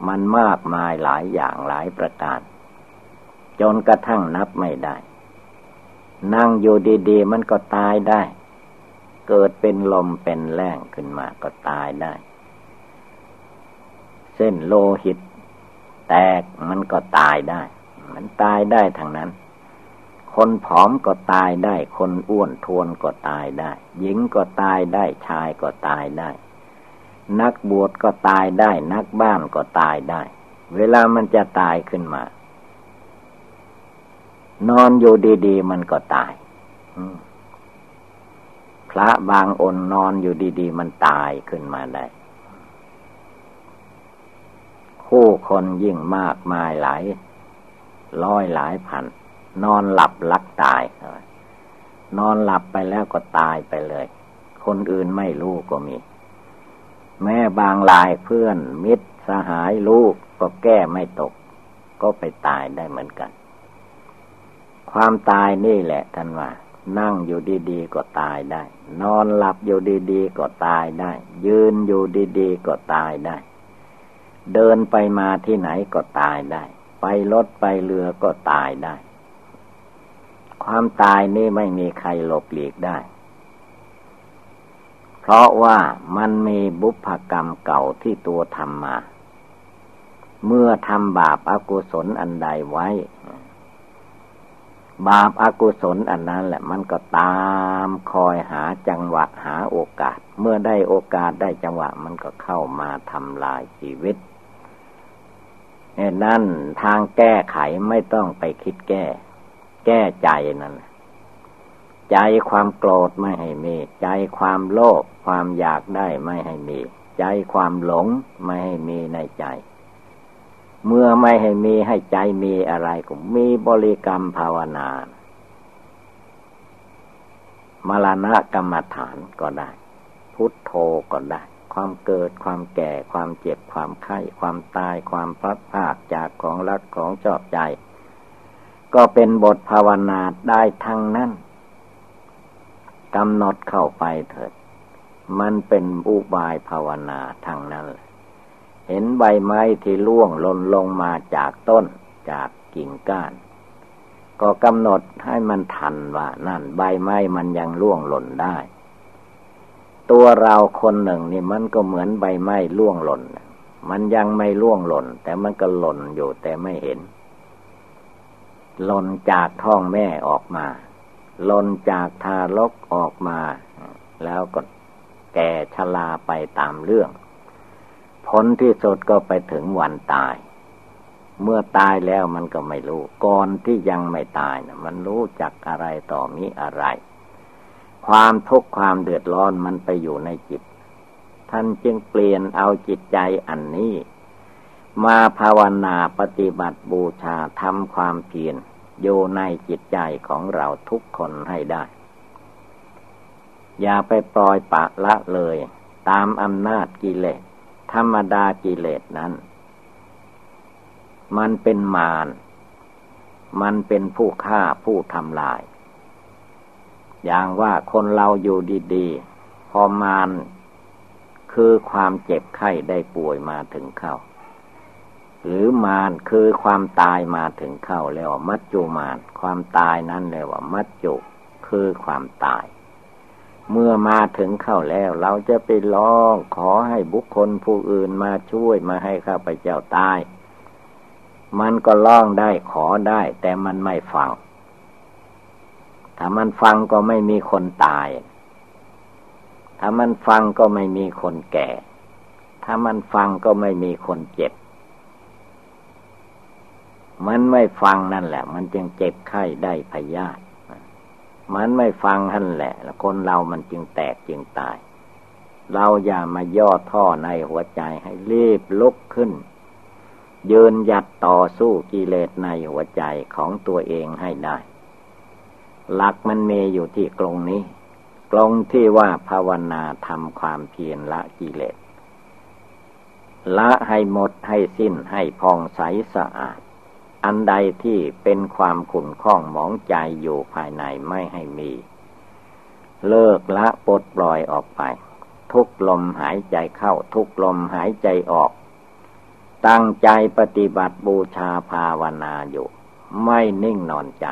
มันมากมายหลายอย่างหลายประการจนกระทั่งนับไม่ได้ นั่งอยู่ดีๆมันก็ตายได้ เกิดเป็นลมเป็นแรงขึ้นมาก็ตายได้ เส้นโลหิต แตกมันก็ตายได้ มันตายได้ทางนั้น คนผอมก็ตายได้ คนอ้วนทวนก็ตายได้ หญิงก็ตายได้ ชายก็ตายได้ นักบวชก็ตายได้ นักบ้านก็ตายได้ เวลามันจะตายขึ้นมา นอนอยู่ดี ๆ มันก็ตายพระบางอนนอนอยู่ดี ๆ มันตายขึ้นมาได้ คู่คนยิ่งมากมายหลายร้อยหลายพัน นอนหลับลักตาย นอนหลับไปแล้วก็ตายไปเลย คนอื่นไม่รู้ก็มี แม่บางลายเพื่อน มิตรสหายลูกก็แก้ไม่ตก ก็ไปตายได้เหมือนกัน ความตายนี่แหละท่านว่า นั่งอยู่ดีๆก็ตายได้ นอนหลับอยู่ดีๆก็ตายได้ ยืนอยู่ดีๆก็ตายได้ เดินไปมาที่ไหนก็ตายได้ ไปรถไปเรือก็ตายได้ ความตายนี่ไม่มีใครหลบหลีกได้ เพราะว่ามันมีบุพกรรมเก่าที่ตัวทำมา เมื่อทำบาปอากุศลอันใดไว้ บาปอากุศลอันนั้นแหละ มันก็ตามคอยหาจังหวะหาโอกาสเมื่อได้โอกาสได้จังหวะมันก็เข้ามาทำลายชีวิต นั่นทางแก้ไขไม่ต้องไปคิดแก้ แก้ใจนั่นใจความโกรธไม่ให้มี ใจความโลภความอยากได้ไม่ให้มี ใจความหลงไม่ให้มีในใจ เมื่อไม่ให้มีให้ใจมีอะไรก็มีบริกรรมภาวนามรณะกรรมฐานก็ได้ พุทโธก็ได้ ความเกิด ความแก่ ความเจ็บ ความไข้ ความตาย ความพลัดพรากจากของรักของชอบใจ ก็เป็นบทภาวนาได้ทั้งนั้นกำหนดเข้าไปเถิด มันเป็นอุบายภาวนาทั้งนั้น เห็นใบไม้ที่ล่วงหล่นลงมาจากต้นจากกิ่งก้าน ก็กำหนดให้มันทันว่า นั่นใบไม้มันยังล่วงหล่นได้ ตัวเราคนหนึ่งนี่มันก็เหมือนใบไม้ล่วงหล่น มันยังไม่ล่วงหล่น แต่มันก็หล่นอยู่แต่ไม่เห็น หล่นจากท้องแม่ออกมา หล่นจากทารกออกมา แล้วก็แก่ชราไปตามเรื่องผลที่สุดก็ไปถึงวันตาย เมื่อตายแล้วมันก็ไม่รู้ ก่อนที่ยังไม่ตายนะมันรู้จักอะไรต่อมีอะไร ความทุกข์ความเดือดร้อนมันไปอยู่ในจิต ท่านจึงเปลี่ยนเอาจิตใจอันนี้ มาภาวนาปฏิบัติบูชาทำความเพียรอยู่ในจิตใจของเราทุกคนให้ได้ อย่าไปปล่อยปะละเลย ตามอำนาจกิเลส ธรรมดากิเลสนั้น มันเป็นมารมันเป็นผู้ฆ่าผู้ทำลาย อย่างว่าคนเราอยู่ดีๆ พอมารคือความเจ็บไข้ได้ป่วยมาถึงเข้า หรือมารคือความตายมาถึงเข้าแล้วมัจจุมารความตายนั้นเลยว่า มัจจุคือความตาย เมื่อมาถึงเข้าแล้ว เราจะไปร้องขอให้บุคคลผู้อื่นมาช่วยมาให้ข้าพเจ้าตาย มันก็ร้องได้ขอได้ แต่มันไม่ฟัง ถ้ามันฟังก็ไม่มีคนตาย ถ้ามันฟังก็ไม่มีคนแก่ ถ้ามันฟังก็ไม่มีคนเจ็บ มันไม่ฟังนั่นแหละ มันจึงเจ็บไข้ได้พยาธิมันไม่ฟังนั่นแหละ คนเรามันจึงแตกจึงตาย เราอย่ามาย่อท่อในหัวใจให้รีบลุกขึ้น ยืนหยัดต่อสู้กิเลสในหัวใจของตัวเองให้ได้ หลักมันมีอยู่ที่กลงนี้กลงที่ว่าภาวนาทำความเพียรละกิเลสละให้หมดให้สิ้นให้พองใสสะอาด อันใดที่เป็นความขุ่นข้องหมองใจอยู่ภายในไม่ให้มี เลิกละปลดปล่อยออกไป ทุกลมหายใจเข้าทุกลมหายใจออก ตั้งใจปฏิบัติบูชาภาวนาอยู่ ไม่นิ่งนอนใจ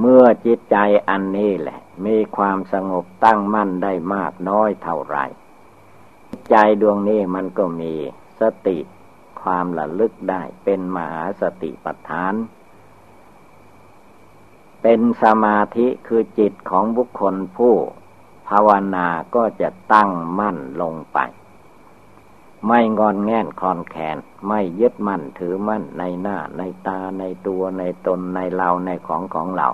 เมื่อจิตใจอันนี้แหละ มีความสงบตั้งมั่นได้มากน้อยเท่าไรใจดวงนี้มันก็มีสติความระลึกได้เป็นมหาสติปัฏฐาน เป็นสมาธิคือจิตของบุคคลผู้ ภาวนาก็จะตั้งมั่นลงไป ไม่งอนแง่นคลอนแขน ไม่ยึดมั่นถือมั่นในหน้าในตาในตัวในตนในเราในของของเรา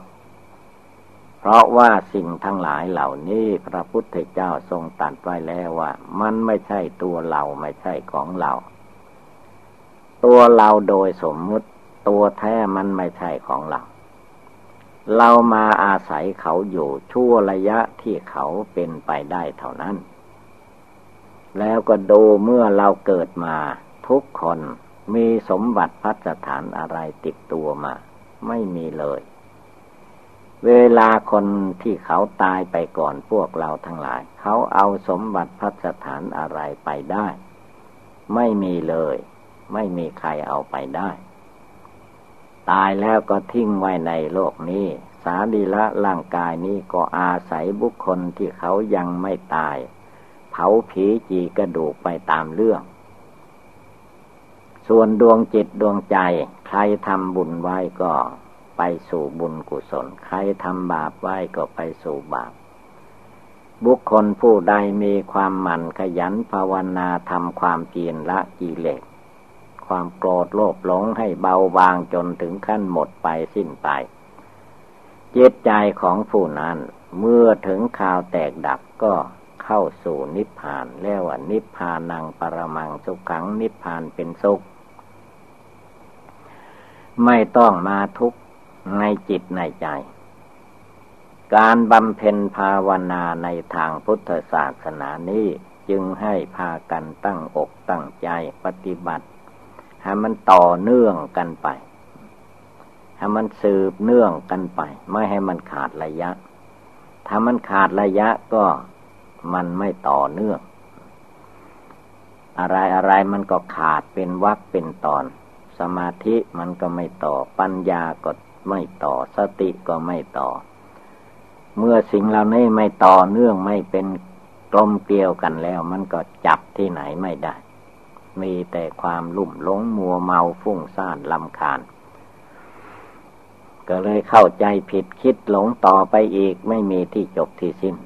เพราะว่าสิ่งทั้งหลายเหล่านี้พระพุทธเจ้าทรงตัดไว้แล้วว่า มันไม่ใช่ตัวเราไม่ใช่ของเรา ตัวเราโดยสมมุติตัวแท้มันไม่ใช่ของเรา เรามาอาศัยเขาอยู่ชั่วระยะที่เขาเป็นไปได้เท่านั้น แล้วก็ดูเมื่อเราเกิดมา ทุกคนมีสมบัติพัฒฐานอะไรติดตัวมา ไม่มีเลย เวลาคนที่เขาตายไปก่อนพวกเราทั้งหลาย เขาเอาสมบัติพัฒฐานอะไรไปได้ ไม่มีเลย ไม่มีใครเอาไปได้ ตายแล้วก็ทิ้งไว้ในโลกนี้ สาดีละร่างกายนี้ก็อาศัยบุคคลที่เขายังไม่ตายาผีจีกระดูกไปตามเรื่อง ส่วนดวงจิตดวงใจ ใครทำบุญไว้ก็ไปสู่บุญกุศล ใครทำบาปไว้ก็ไปสู่บาป บุคคลผู้ใดมีความหมั่นขยันภาวนาทำความเพียรละกิเลสความโกรธโลภหลงให้เบาบางจนถึงขั้นหมดไปสิ้นไป จิตใจของผู้นั้น เมื่อถึงข่าวแตกดับก็ เข้าสู่นิพพานเรียกว่านิพพานังปรมังสุขังนิพพานเป็นสุข ไม่ต้องมาทุกข์ในจิตในใจ การบำเพ็ญภาวนาในทางพุทธศาสนานี้จึงให้พากันตั้งอกตั้งใจปฏิบัติ ให้มันต่อเนื่องกันไป ให้มันสืบเนื่องกันไป ไม่ให้มันขาดระยะ ถ้ามันขาดระยะก็ มันไม่ต่อเนื่อง อะไรอะไรมันก็ขาดเป็นวักเป็นตอน สมาธิมันก็ไม่ต่อ ปัญญาก็ไม่ต่อ สติก็ไม่ต่อ เมื่อสิ่งเหล่านี้ไม่ต่อเนื่องไม่เป็นกลมเกลียวกันแล้ว มันก็จับที่ไหนไม่ได้ มีแต่ความลุ่มหลงมัวเมาฟุ้งซ่านลำคาญก็เลยเข้าใจผิดคิดหลงต่อไปอีกไม่มีที่จบที่สิ้น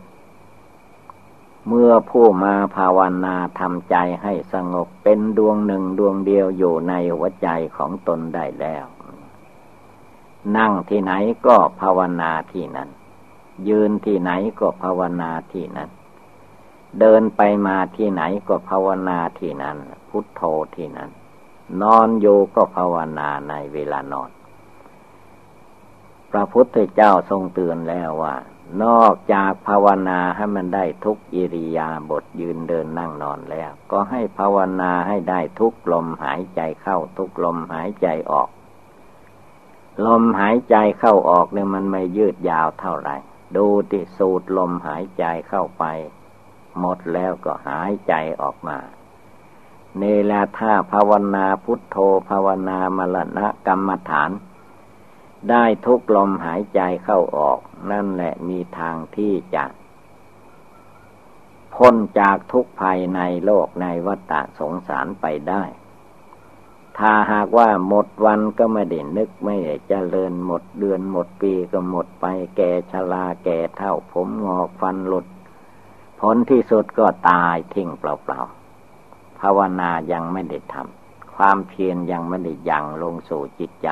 เมื่อผู้มาภาวนาทำใจให้สงบเป็นดวงหนึ่งดวงเดียวอยู่ในหัวใจของตนได้แล้ว นั่งที่ไหนก็ภาวนาที่นั้น ยืนที่ไหนก็ภาวนาที่นั้น เดินไปมาที่ไหนก็ภาวนาที่นั้น พุทโธที่นั้น นอนอยู่ก็ภาวนาในเวลานอน พระพุทธเจ้าทรงเตือนแล้วว่า นอกจากภาวนาให้มันได้ทุกอิริยาบถยืนเดินนั่งนอนแล้ว ก็ให้ภาวนาให้ได้ทุกลมหายใจเข้าทุกลมหายใจออก ลมหายใจเข้าออกเนี่ยมันไม่ยืดยาวเท่าไหร่ ดูที่สูดลมหายใจเข้าไป หมดแล้วก็หายใจออกมาเนลาท่าภาวนาพุทโธภาวนา มรณะกรรมฐาน ได้ทุกลมหายใจเข้าออก นั่นแหละมีทางที่จะพ้นจากทุกภัยในโลกในวัฏสงสารไปได้ ถ้าหากว่าหมดวันก็ไม่ได้นึกไม่ได้เจริญหมดเดือนหมดปีก็หมดไปแก่ชราแก่เท่าผมงอกฟันหลุด ผลที่สุดก็ตายทิ้งเปล่าๆภาวนายังไม่ได้ทำความเพียรยังไม่ได้ยังลงสู่จิตใจ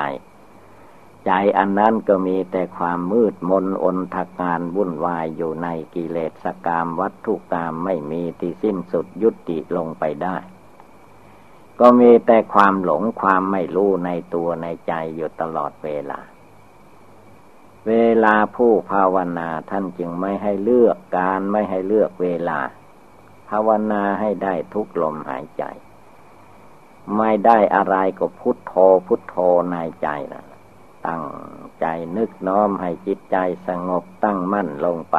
ใจอันนั้นก็มีแต่ความมืดมนอนทักานวุ่นวายอยู่ในกิเลสกามวัตถุกรรมไม่มีที่สิ้นสุดยุติลงไปได้ ก็มีแต่ความหลงความไม่รู้ในตัวในใจอยู่ตลอดเวลา เวลาผู้ภาวนาท่านจึงไม่ให้เลือกการไม่ให้เลือกเวลา ภาวนาให้ได้ทุกลมหายใจ ไม่ได้อะไรก็พุทโธพุทโธในใจนะ ตั้งใจนึกน้อมให้จิตใจสงบตั้งมั่นลงไป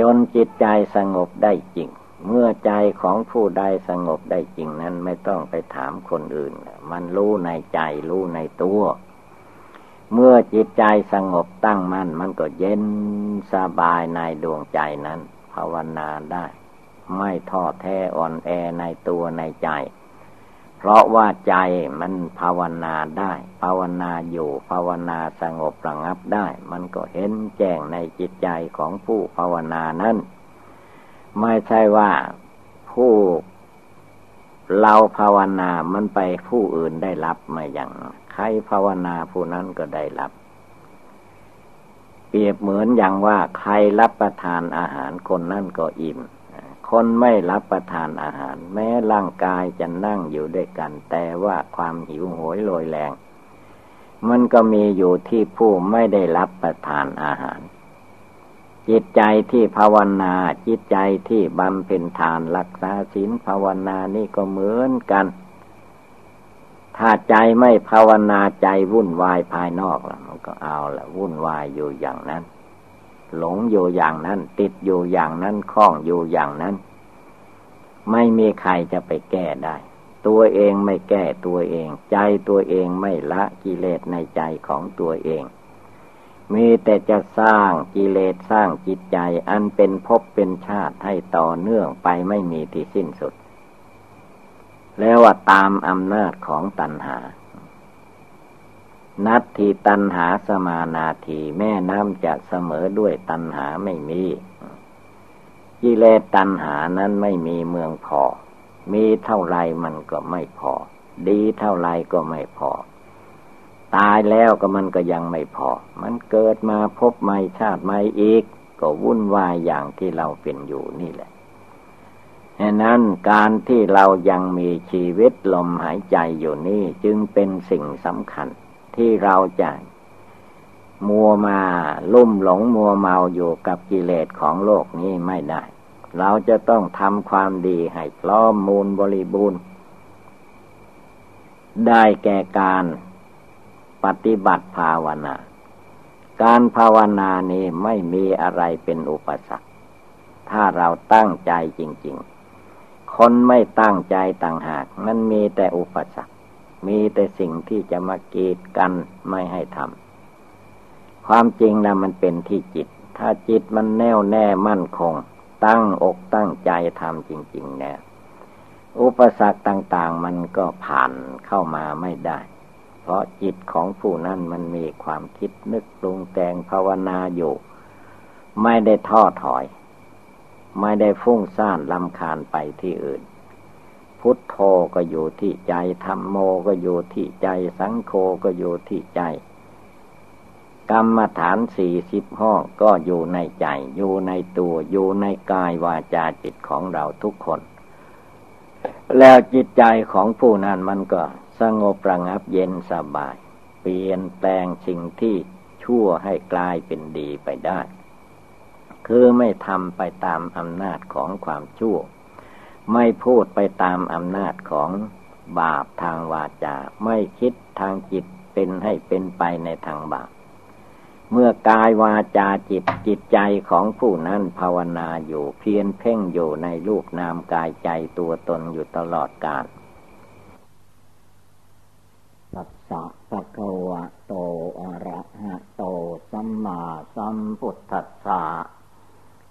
จนจิตใจสงบได้จริง เมื่อใจของผู้ใดสงบได้จริงนั้นไม่ต้องไปถามคนอื่น มันรู้ในใจรู้ในตัว เมื่อจิตใจสงบตั้งมั่นมันก็เย็นสบายในดวงใจนั้น ภาวนาได้ ไม่ท้อแท้อ่อนแอในตัวในใจ เพราะว่าใจมันภาวนาได้ ภาวนาอยู่ภาวนาสงบระงับได้ มันก็เห็นแจ้งในจิตใจของผู้ภาวนานั้น ไม่ใช่ว่าผู้เราภาวนามันไปผู้อื่นได้รับม่อย่าง ใครภาวนาผู้นั้นก็ได้รับ เปรียบเหมือนอย่างว่าใครรับประทานอาหารคนนั่นก็อิ่ม คนไม่รับประทานอาหาร แม้ร่างกายจะนั่งอยู่ด้วยกัน แต่ว่าความหิวโหยโลยแรง มันก็มีอยู่ที่ผู้ไม่ได้รับประทานอาหาร จิตใจที่ภาวนา จิตใจที่บำเพ็ญทานรักษาศีลภาวนานี่ก็เหมือนกัน ถ้าใจไม่ภาวนาใจวุ่นวายภายนอกแล้วมันก็เอาละวุ่นวายอยู่อย่างนั้น หลงอยู่อย่างนั้น ติดอยู่อย่างนั้นคล้องอยู่อย่างนั้น ไม่มีใครจะไปแก้ได้ ตัวเองไม่แก้ตัวเอง ใจตัวเองไม่ละกิเลสในใจของตัวเอง มีแต่จะสร้างกิเลสสร้างจิตใจ อันเป็นภพเป็นชาติให้ต่อเนื่องไปไม่มีที่สิ้นสุด แล้วว่าตามอำนาจของตัณหา นัตทีตันหาสมานาทีแม่น้ำจะเสมอด้วยตันหาไม่มีกิเลสตันหานั้นไม่มีเมืองพอ มีเท่าไรมันก็ไม่พอ ดีเท่าไรก็ไม่พอ ตายแล้วก็มันก็ยังไม่พอ มันเกิดมาพบใหม่ชาติใหม่อีก ก็วุ่นวายอย่างที่เราเป็นอยู่นี่แหละฉะนั้นการที่เรายังมีชีวิตลมหายใจอยู่นี่จึงเป็นสิ่งสำคัญ ที่เราจะมัวมาลุ่มหลงมัวเมาอยู่กับกิเลสของโลกนี้ไม่ได้ เราจะต้องทำความดีให้พร้อมมูลบริบูรณ์ ได้แก่การปฏิบัติภาวนา การภาวนานี้ไม่มีอะไรเป็นอุปสรรค ถ้าเราตั้งใจจริง ๆ คนไม่ตั้งใจต่างหาก มันมีแต่อุปสรรค มีแต่สิ่งที่จะมากีดกันไม่ให้ทำความจริงนะมันเป็นที่จิต ถ้าจิตมันแน่วแน่มั่นคง ตั้งอกตั้งใจทำจริงๆเนี่ยอุปสรรคต่าง ๆ มันก็ผ่านเข้ามาไม่ได้ เพราะจิตของผู้นั้นมันมีความคิดนึกปรุงแต่งภาวนาอยู่ ไม่ได้ท้อถอย ไม่ได้ฟุ้งซ่านลำคาญไปที่อื่น พุทโธก็อยู่ที่ใจธรรมโมก็อยู่ที่ใจสังโฆก็อยู่ที่ใจ กรรมฐานสี่สิบห้อก็อยู่ในใจ อยู่ในตัว อยู่ในกายวาจาจิตของเราทุกคน แล้วจิตใจของผู้นั้นมันก็สงบระงับเย็นสบาย เปลี่ยนแปลงสิ่งที่ชั่วให้กลายเป็นดีไปได้ คือไม่ทำไปตามอำนาจของความชั่ว ไม่พูดไปตามอำนาจของบาปทางวาจา ไม่คิดทางจิตเป็นให้เป็นไปในทางบาป เมื่อกายวาจาจิตจิตใจของผู้นั้นภาวนาอยู่เพียรเพ่งอยู่ในรูปนามกายใจตัวตนอยู่ตลอดกาลสัพสะปะคะวะโตอะระหะโตสัมมาสัมพุทธัสสะ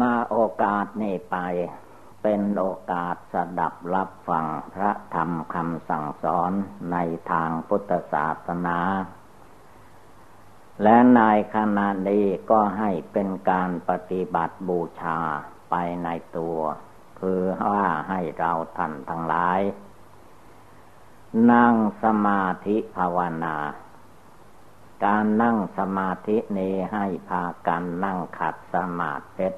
มาโอกาสนี้ไป เป็นโอกาสสดับรับฟังพระธรรมคำสั่งสอนในทางพุทธศาสนา และในขณะนี้ก็ให้เป็นการปฏิบัติบูชาไปในตัว คือว่าให้เราท่านทั้งหลาย นั่งสมาธิภาวนาการนั่งสมาธินี้ให้พากันนั่งขัดสมาธิ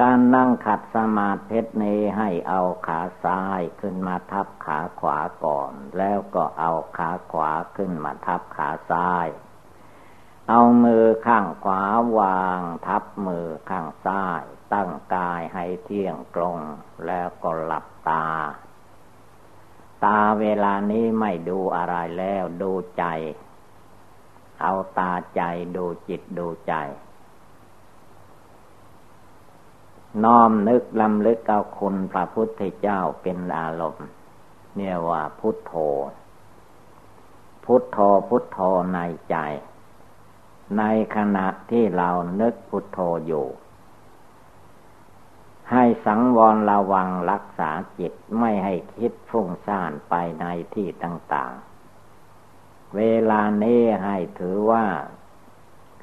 การนั่งขัดสมาธินี้ให้เอาขาซ้ายขึ้นมาทับขาขวาก่อน แล้วก็เอาขาขวาขึ้นมาทับขาซ้าย เอามือข้างขวาวางทับมือข้างซ้าย ตั้งกายให้เที่ยงตรง แล้วก็หลับตา ตาเวลานี้ไม่ดูอะไรแล้วดูใจ เอาตาใจดูจิตดูใจ น้อมนึกลำลึกเอาคุณพระพุทธเจ้าเป็นอารมณ์เนี่ยว่าพุทโธ พุทโธพุทโธในใจ ในขณะที่เรานึกพุทโธอยู่ ให้สังวรระวังรักษาจิตไม่ให้คิดฟุ้งซ่านไปในที่ต่าง ๆ เวลานี้ให้ถือว่า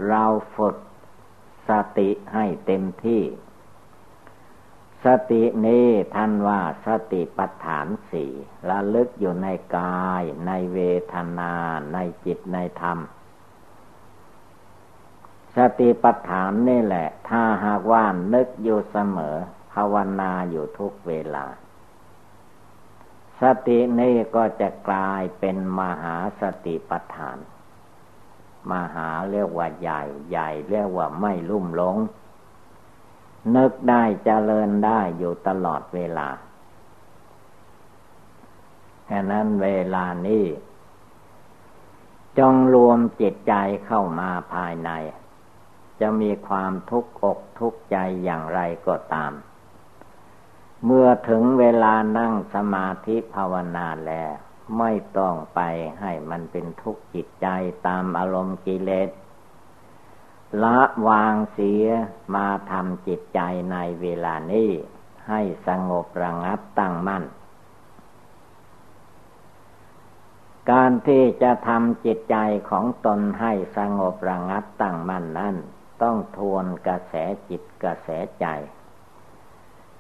เราฝึกสติให้เต็มที่ สตินี้ท่านว่าสติปัฏฐานสี่ระลึกอยู่ในกาย ในเวทนา ในจิตในธรรม สติปัฏฐานนี่แหละ ถ้าหากว่านึกอยู่เสมอ ภาวนาอยู่ทุกเวลา สตินี้ก็จะกลายเป็นมหาสติปัฏฐาน มหาเรียกว่าใหญ่ ใหญ่เรียกว่าไม่ลุ่มหลง นึกได้เจริญได้อยู่ตลอดเวลาแค่นั้นเวลานี้จงรวมจิตใจเข้ามาภายใน จะมีความทุกข์อกทุกข์ใจอย่างไรก็ตาม เมื่อถึงเวลานั่งสมาธิภาวนาแล้ว ไม่ต้องไปให้มันเป็นทุกข์จิตใจตามอารมณ์กิเลส ละวางเสียมาทำจิตใจในเวลานี้ ให้สงบระงับตั้งมั่น การที่จะทำจิตใจของตนให้สงบระงับตั้งมั่นนั้น ต้องทวนกระแสจิตกระแสใจ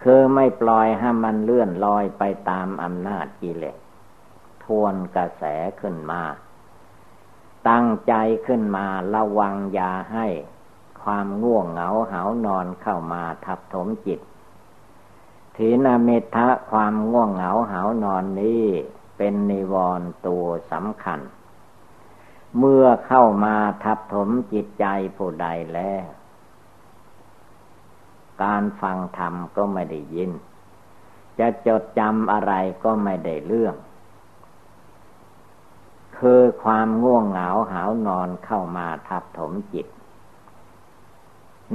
คือไม่ปล่อยให้มันเลื่อนลอยไปตามอำนาจกิเลสทวนกระแสขึ้นมา ตั้งใจขึ้นมาระวังอย่าให้ ความง่วงเหงาเหานอนเข้ามาทับถมจิตถีนามิทะความง่วงเหงาหานอนนี้เป็นนิวรณ์ตัวสำคัญ เมื่อเข้ามาทับถมจิตใจผู้ใดแล้ว การฟังธรรมก็ไม่ได้ยิน จะจดจำอะไรก็ไม่ได้เรื่อง คือความง่วงเหงาหานอนเข้ามาทับถมจิต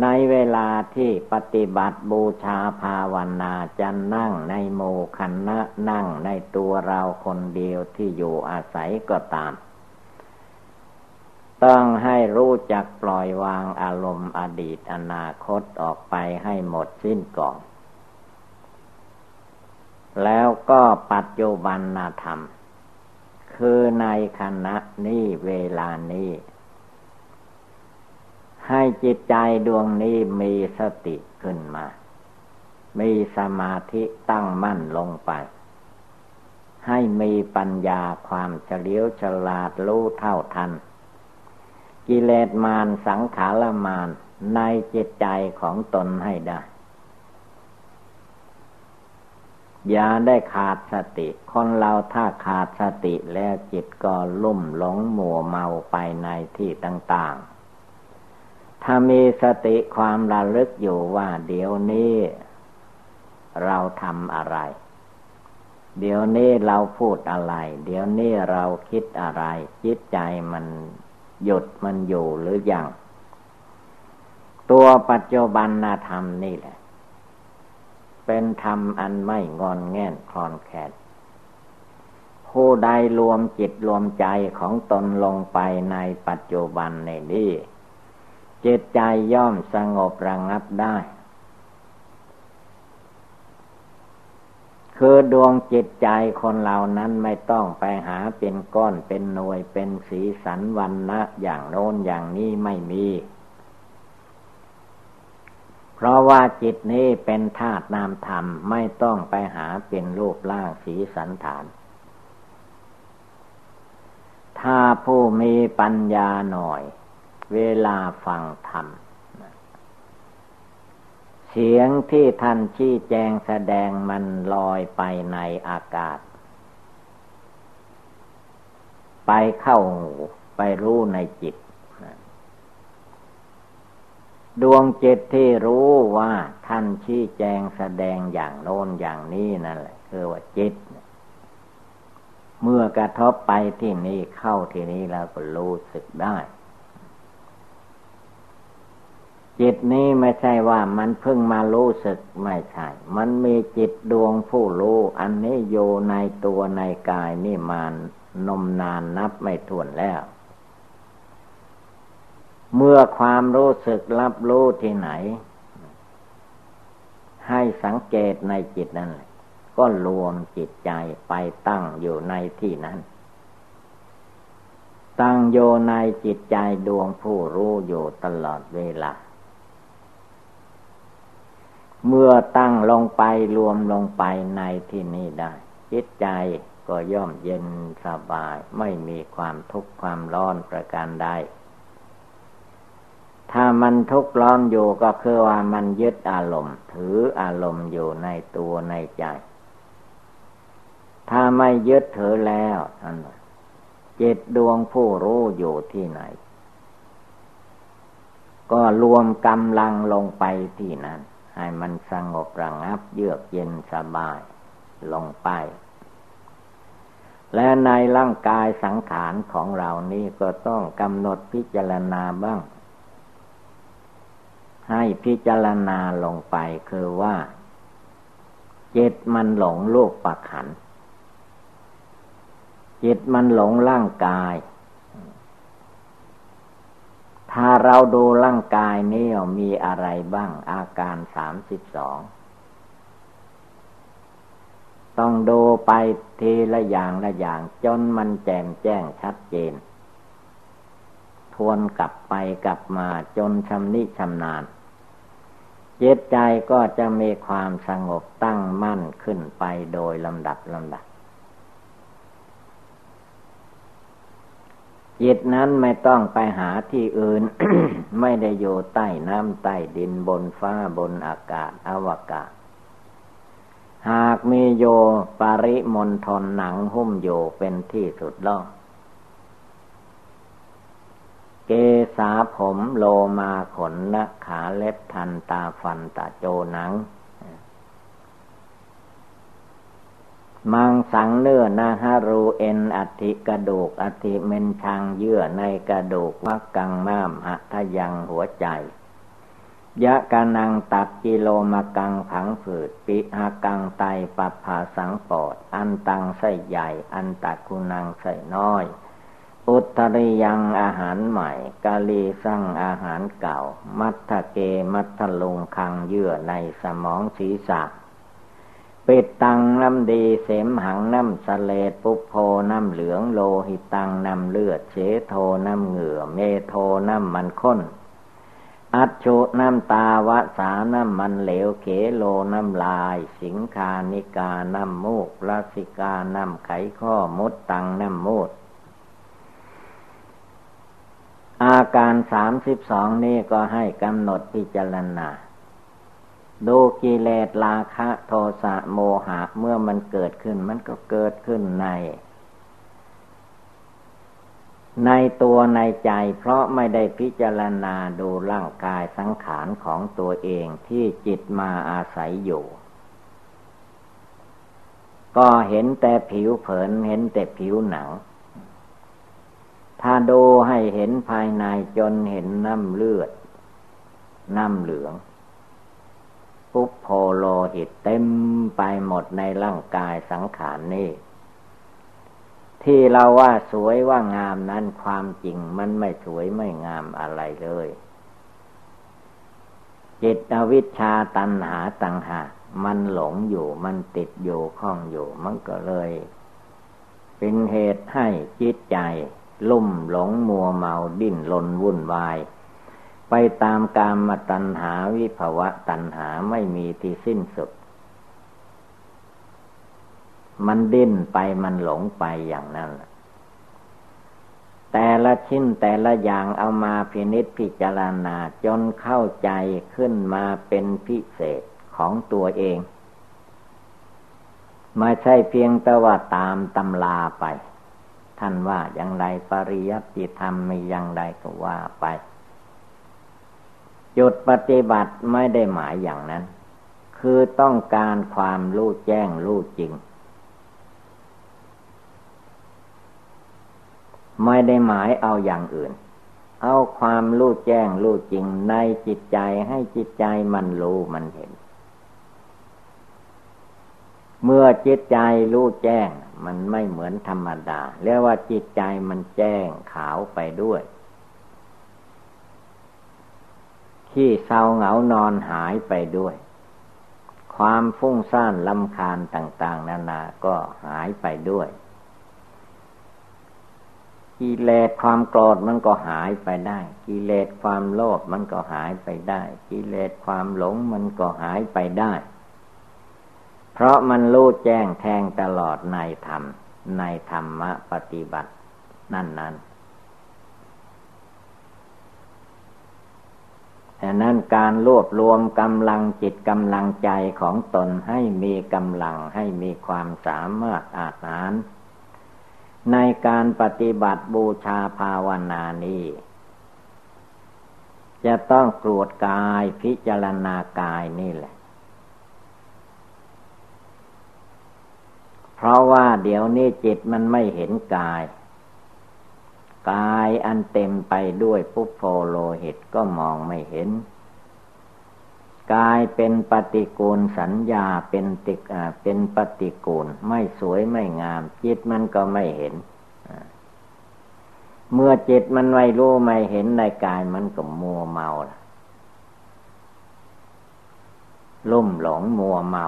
ในเวลาที่ปฏิบัติบูชาภาวนาจะนั่งในโมคันนะนั่งในตัวเราคนเดียวที่อยู่อาศัยก็ตาม ต้องให้รู้จักปล่อยวางอารมณ์อดีตอนาคตออกไปให้หมดสิ้นก่อนแล้วก็ปัจจุบันธรรม คือในขณะนี้เวลานี้ ให้จิตใจดวงนี้มีสติขึ้นมา มีสมาธิตั้งมั่นลงไป ให้มีปัญญาความเฉลียวฉลาดรู้เท่าทัน กิเลสมารสังขารมารในจิตใจของตนให้ได้ อย่าได้ขาดสติ คนเราถ้าขาดสติแล้วจิตก็ลุ่มหลงหมัวเมาไปในที่ต่าง ๆ ถ้ามีสติความระลึกอยู่ว่าเดี๋ยวนี้เราทำอะไร เดี๋ยวนี้เราพูดอะไร เดี๋ยวนี้เราคิดอะไร จิตใจมันหยุดมันอยู่หรืออยัง ตัวปัจจุบันธรรมนี่แหละ เป็นธรรมอันไม่งอนแง่นคลอนแคดผู้ใดรวมจิตรวมใจของตนลงไปในปัจจุบันในนี้จิตใจย่อมสงบระงับได้ คือดวงจิตใจคนเหล่านั้นไม่ต้องไปหาเป็นก้อนเป็นหน่วยเป็นสีสันวันนะอย่างโน้นอย่างนี้ไม่มี เพราะว่าจิตนี้เป็นธาตุนามธรรมไม่ต้องไปหาเป็นรูปร่างสีสันฐาน ถ้าผู้มีปัญญาหน่อย เวลาฟังธรรมเสียงที่ท่านชี้แจงแสดงมันลอยไปในอากาศ ไปเข้าหูไปรู้ในจิต ดวงจิตที่รู้ว่าท่านชี้แจงแสดงอย่างโน้นอย่างนี้นั่นแหละคือว่าจิต เมื่อกระทบไปที่นี้เข้าที่นี้แล้วก็รู้สึกได้ จิตนี้ไม่ใช่ว่ามันเพิ่งมารู้สึกไม่ใช่ มันมีจิตดวงผู้รู้อันนี้โยในตัวในกายนี่มานมนานนับไม่ถ้วนแล้ว เมื่อความรู้สึกรับรู้ที่ไหน ให้สังเกตในจิตนั่นแหละ ก็รวมจิตใจไปตั้งอยู่ในที่นั้น ตั้งโยในจิตใจดวงผู้รู้อยู่ตลอดเวลา เมื่อตั้งลงไปรวมลงไปในที่นี้ได้ จิตใจก็ย่อมเย็นสบาย ไม่มีความทุกข์ความร้อนประการใด ถ้ามันทุกข์ร้อนอยู่ก็คือว่ามันยึดอารมณ์ ถืออารมณ์อยู่ในตัวในใจ ถ้าไม่ยึดถือแล้วท่านจิตดวงผู้รู้อยู่ที่ไหน ก็รวมกำลังลงไปที่นั้น ให้มันสงบระงับเยือกเย็นสบายลงไป และในร่างกายสังขารของเรานี่ก็ต้องกำหนดพิจารณาบ้าง ให้พิจารณาลงไปคือว่า จิตมันหลงโลกประขัน จิตมันหลงร่างกาย ถ้าเราดูร่างกายนี้มีอะไรบ้างอาการสามสิบสองต้องดูไปทีละอย่างละอย่างจนมันแจ่มแจ้งชัดเจน ทวนกลับไปกลับมาจนชำนิชำนาญ จิตใจก็จะมีความสงบตั้งมั่นขึ้นไปโดยลำดับลำดับ จิตนั้นไม่ต้องไปหาที่อื่น ไม่ได้อยู่ใต้น้ำใต้ดินบนฟ้าบนอากาศอวกาศ หากมีโยปริมณฑลหนังหุ้มโยเป็นที่สุดล่อ เกษาผมโลมาขนนะขาเล็บทันตาฟันตาโจหนัง มังสังเนื้อนาฮารูเอ็นอธิกระดูกอธิเมนชังเยื่อในกระดูกวักกังม้ามหัทยังหัวใจยะกานังตัดกิโลมากังผังฝืด ปิหากังไตปัปภาสังปอด อันตังไส้ใหญ่ อันตักุนังไส้น้อย อุตริยังอาหารใหม่ กาลีสั่งอาหารเก่า มัทเกมัทลุงคังเยื่อในสมองศีรษะปิดตังน้ำดีเสมหังน้ำสเลดปุโพน้ำเหลืองโลหิตังน้ำเลือดเชโทน้ำเหงื่อ เมโทน้ำมันข้น อัจฉุน้ำตาวะสาน้ำมันเหลวเขโลน้ำลาย สิงคานิกาน้ำมูกลาสิกาน้ำไขข้อมุดตังน้ำมูด อาการสามสิบสองนี้ก็ให้กำหนดพิจารณา ดูกิเลสราคะโทสะโมหะเมื่อมันเกิดขึ้นมันก็เกิดขึ้นใน ในตัวในใจเพราะไม่ได้พิจารณาดูร่างกายสังขารของตัวเองที่จิตมาอาศัยอยู่ ก็เห็นแต่ผิวเผินเห็นแต่ผิวหนัง ถ้าดูให้เห็นภายในจนเห็นน้ำเลือด น้ำเหลือง ปุ๊บโพโลหิตเต็มไปหมดในร่างกายสังขารนนี่ที่เราว่าสวยว่างามนั้นความจริงมันไม่สวยไม่งามอะไรเลย จิตอวิชชาตันหาตังหา มันหลงอยู่มันติดอยู่ข้องอยู่ มันก็เลย เป็นเหตุให้จิตใจ ลุ่มหลงมัวเมาดิ้นลนวุ่นวาย ไปตามกามตัณหาวิภวะตัณหาไม่มีที่สิ้นสุด มันดิ้นไปมันหลงไปอย่างนั้นแต่ละชิ้นแต่ละอย่างเอามาพินิษพิจารณาจนเข้าใจขึ้นมาเป็นพิเศษของตัวเอง ไม่ใช่เพียงแต่ว่าตามตำลาไป ท่านว่าอย่างไรปริยัติธรรมไม่อย่างไรก็ว่าไป จุดปฏิบัติไม่ได้หมายอย่างนั้น คือต้องการความรู้แจ้งรู้จริง ไม่ได้หมายเอาอย่างอื่น เอาความรู้แจ้งรู้จริงในจิตใจให้จิตใจมันรู้มันเห็น เมื่อจิตใจรู้แจ้ง มันไม่เหมือนธรรมดา เรียกว่าจิตใจมันแจ้งขาวไปด้วยขี้เศร้าเหงานอนหายไปด้วย ความฟุ้งซ่านลำคาญต่าง ๆ นานาก็หายไปด้วยกิเลสความโกรธมันก็หายไปได้ กิเลสความโลภมันก็หายไปได้ กิเลสความหลงมันก็หายไปได้ เพราะมันรู้แจ้งแทงตลอดในธรรม ในธรรมะปฏิบัติ นั่นนั้นแต่นั้นการรวบรวมกำลังจิตกำลังใจของตนให้มีกำลังให้มีความสามารถอาหารในการปฏิบัติบูชาภาวนานี้ จะต้องตรวจกายพิจารณากายนี่แหละ เพราะว่าเดี๋ยวนี้จิตมันไม่เห็นกาย กายอันเต็มไปด้วยปุพโฟโลหิตก็มองไม่เห็น กายเป็นปฏิกูลสัญญาเป็นติกเป็นปฏิกูล ไม่สวยไม่งาม จิตมันก็ไม่เห็น เมื่อจิตมันไม่รู้ไม่เห็นในกายมันก็มัวเมาลุ่มหลงมัวเมา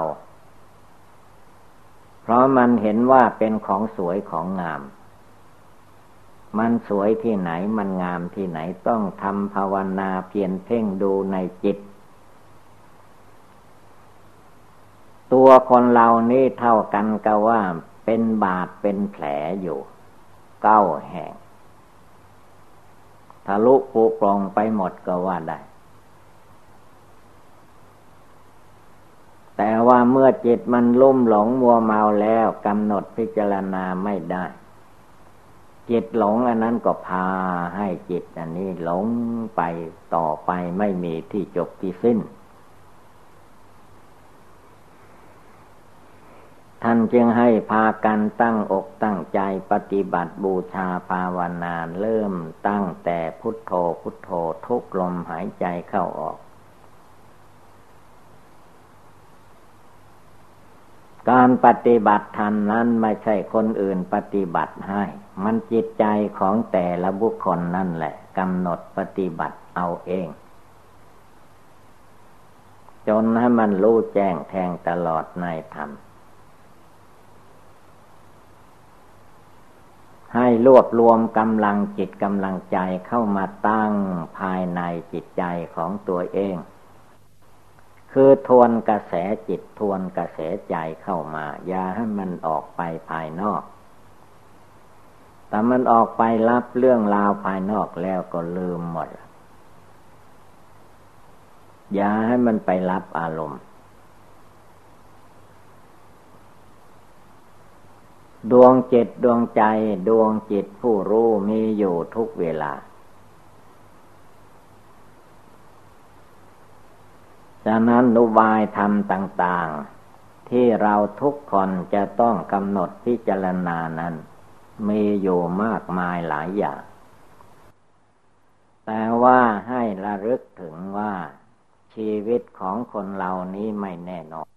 ราะมันเห็นว่าเป็นของสวยของงาม มันสวยที่ไหนมันงามที่ไหนต้องทำภาวนาเพียรเพ่งดูในจิต ตัวคนเรานี่เท่ากันกับว่าเป็นบาดเป็นแผลอยู่ เก้าแห่งทะลุปุปองไปหมดก็ว่าได้ แแต่ ว่าเมื่อจิตมันลุ่มหลงมัวเมาแล้วกำหนดพิจารณาไม่ได้ จิตหลงอันนั้นก็พาให้จิตอันนี้หลงไปต่อไปไม่มีที่จบที่สิ้น ท่านจึงให้พากันตั้งอกตั้งใจปฏิบัติบูชาภาวนาเริ่มตั้งแต่พุทโธพุทโธทุกลมหายใจเข้าออก การปฏิบัติธรรมนั้นไม่ใช่คนอื่นปฏิบัติให้ มันจิตใจของแต่ละบุคคลนั่นแหละกำหนดปฏิบัติเอาเอง จนให้มันรู้แจ้งแทงตลอดในธรรม ให้รวบรวมกำลังจิตกำลังใจเข้ามาตั้งภายในจิตใจของตัวเอง คือทวนกระแสจิตทวนกระแสใจเข้ามา อย่าให้มันออกไปภายนอก แต่มันออกไปรับเรื่องราวภายนอกแล้วก็ลืมหมด อย่าให้มันไปรับอารมณ์ ดวงจิตดวงใจดวงจิตผู้รู้มีอยู่ทุกเวลาฉะนั้นนุบายธรรมต่าง ๆ ที่เราทุกคนจะต้องกำหนดพิจารณานั้น มีอยู่มากมายหลายอย่าง แต่ว่าให้ระลึกถึงว่าชีวิตของคนเหล่านี้ไม่แน่นอน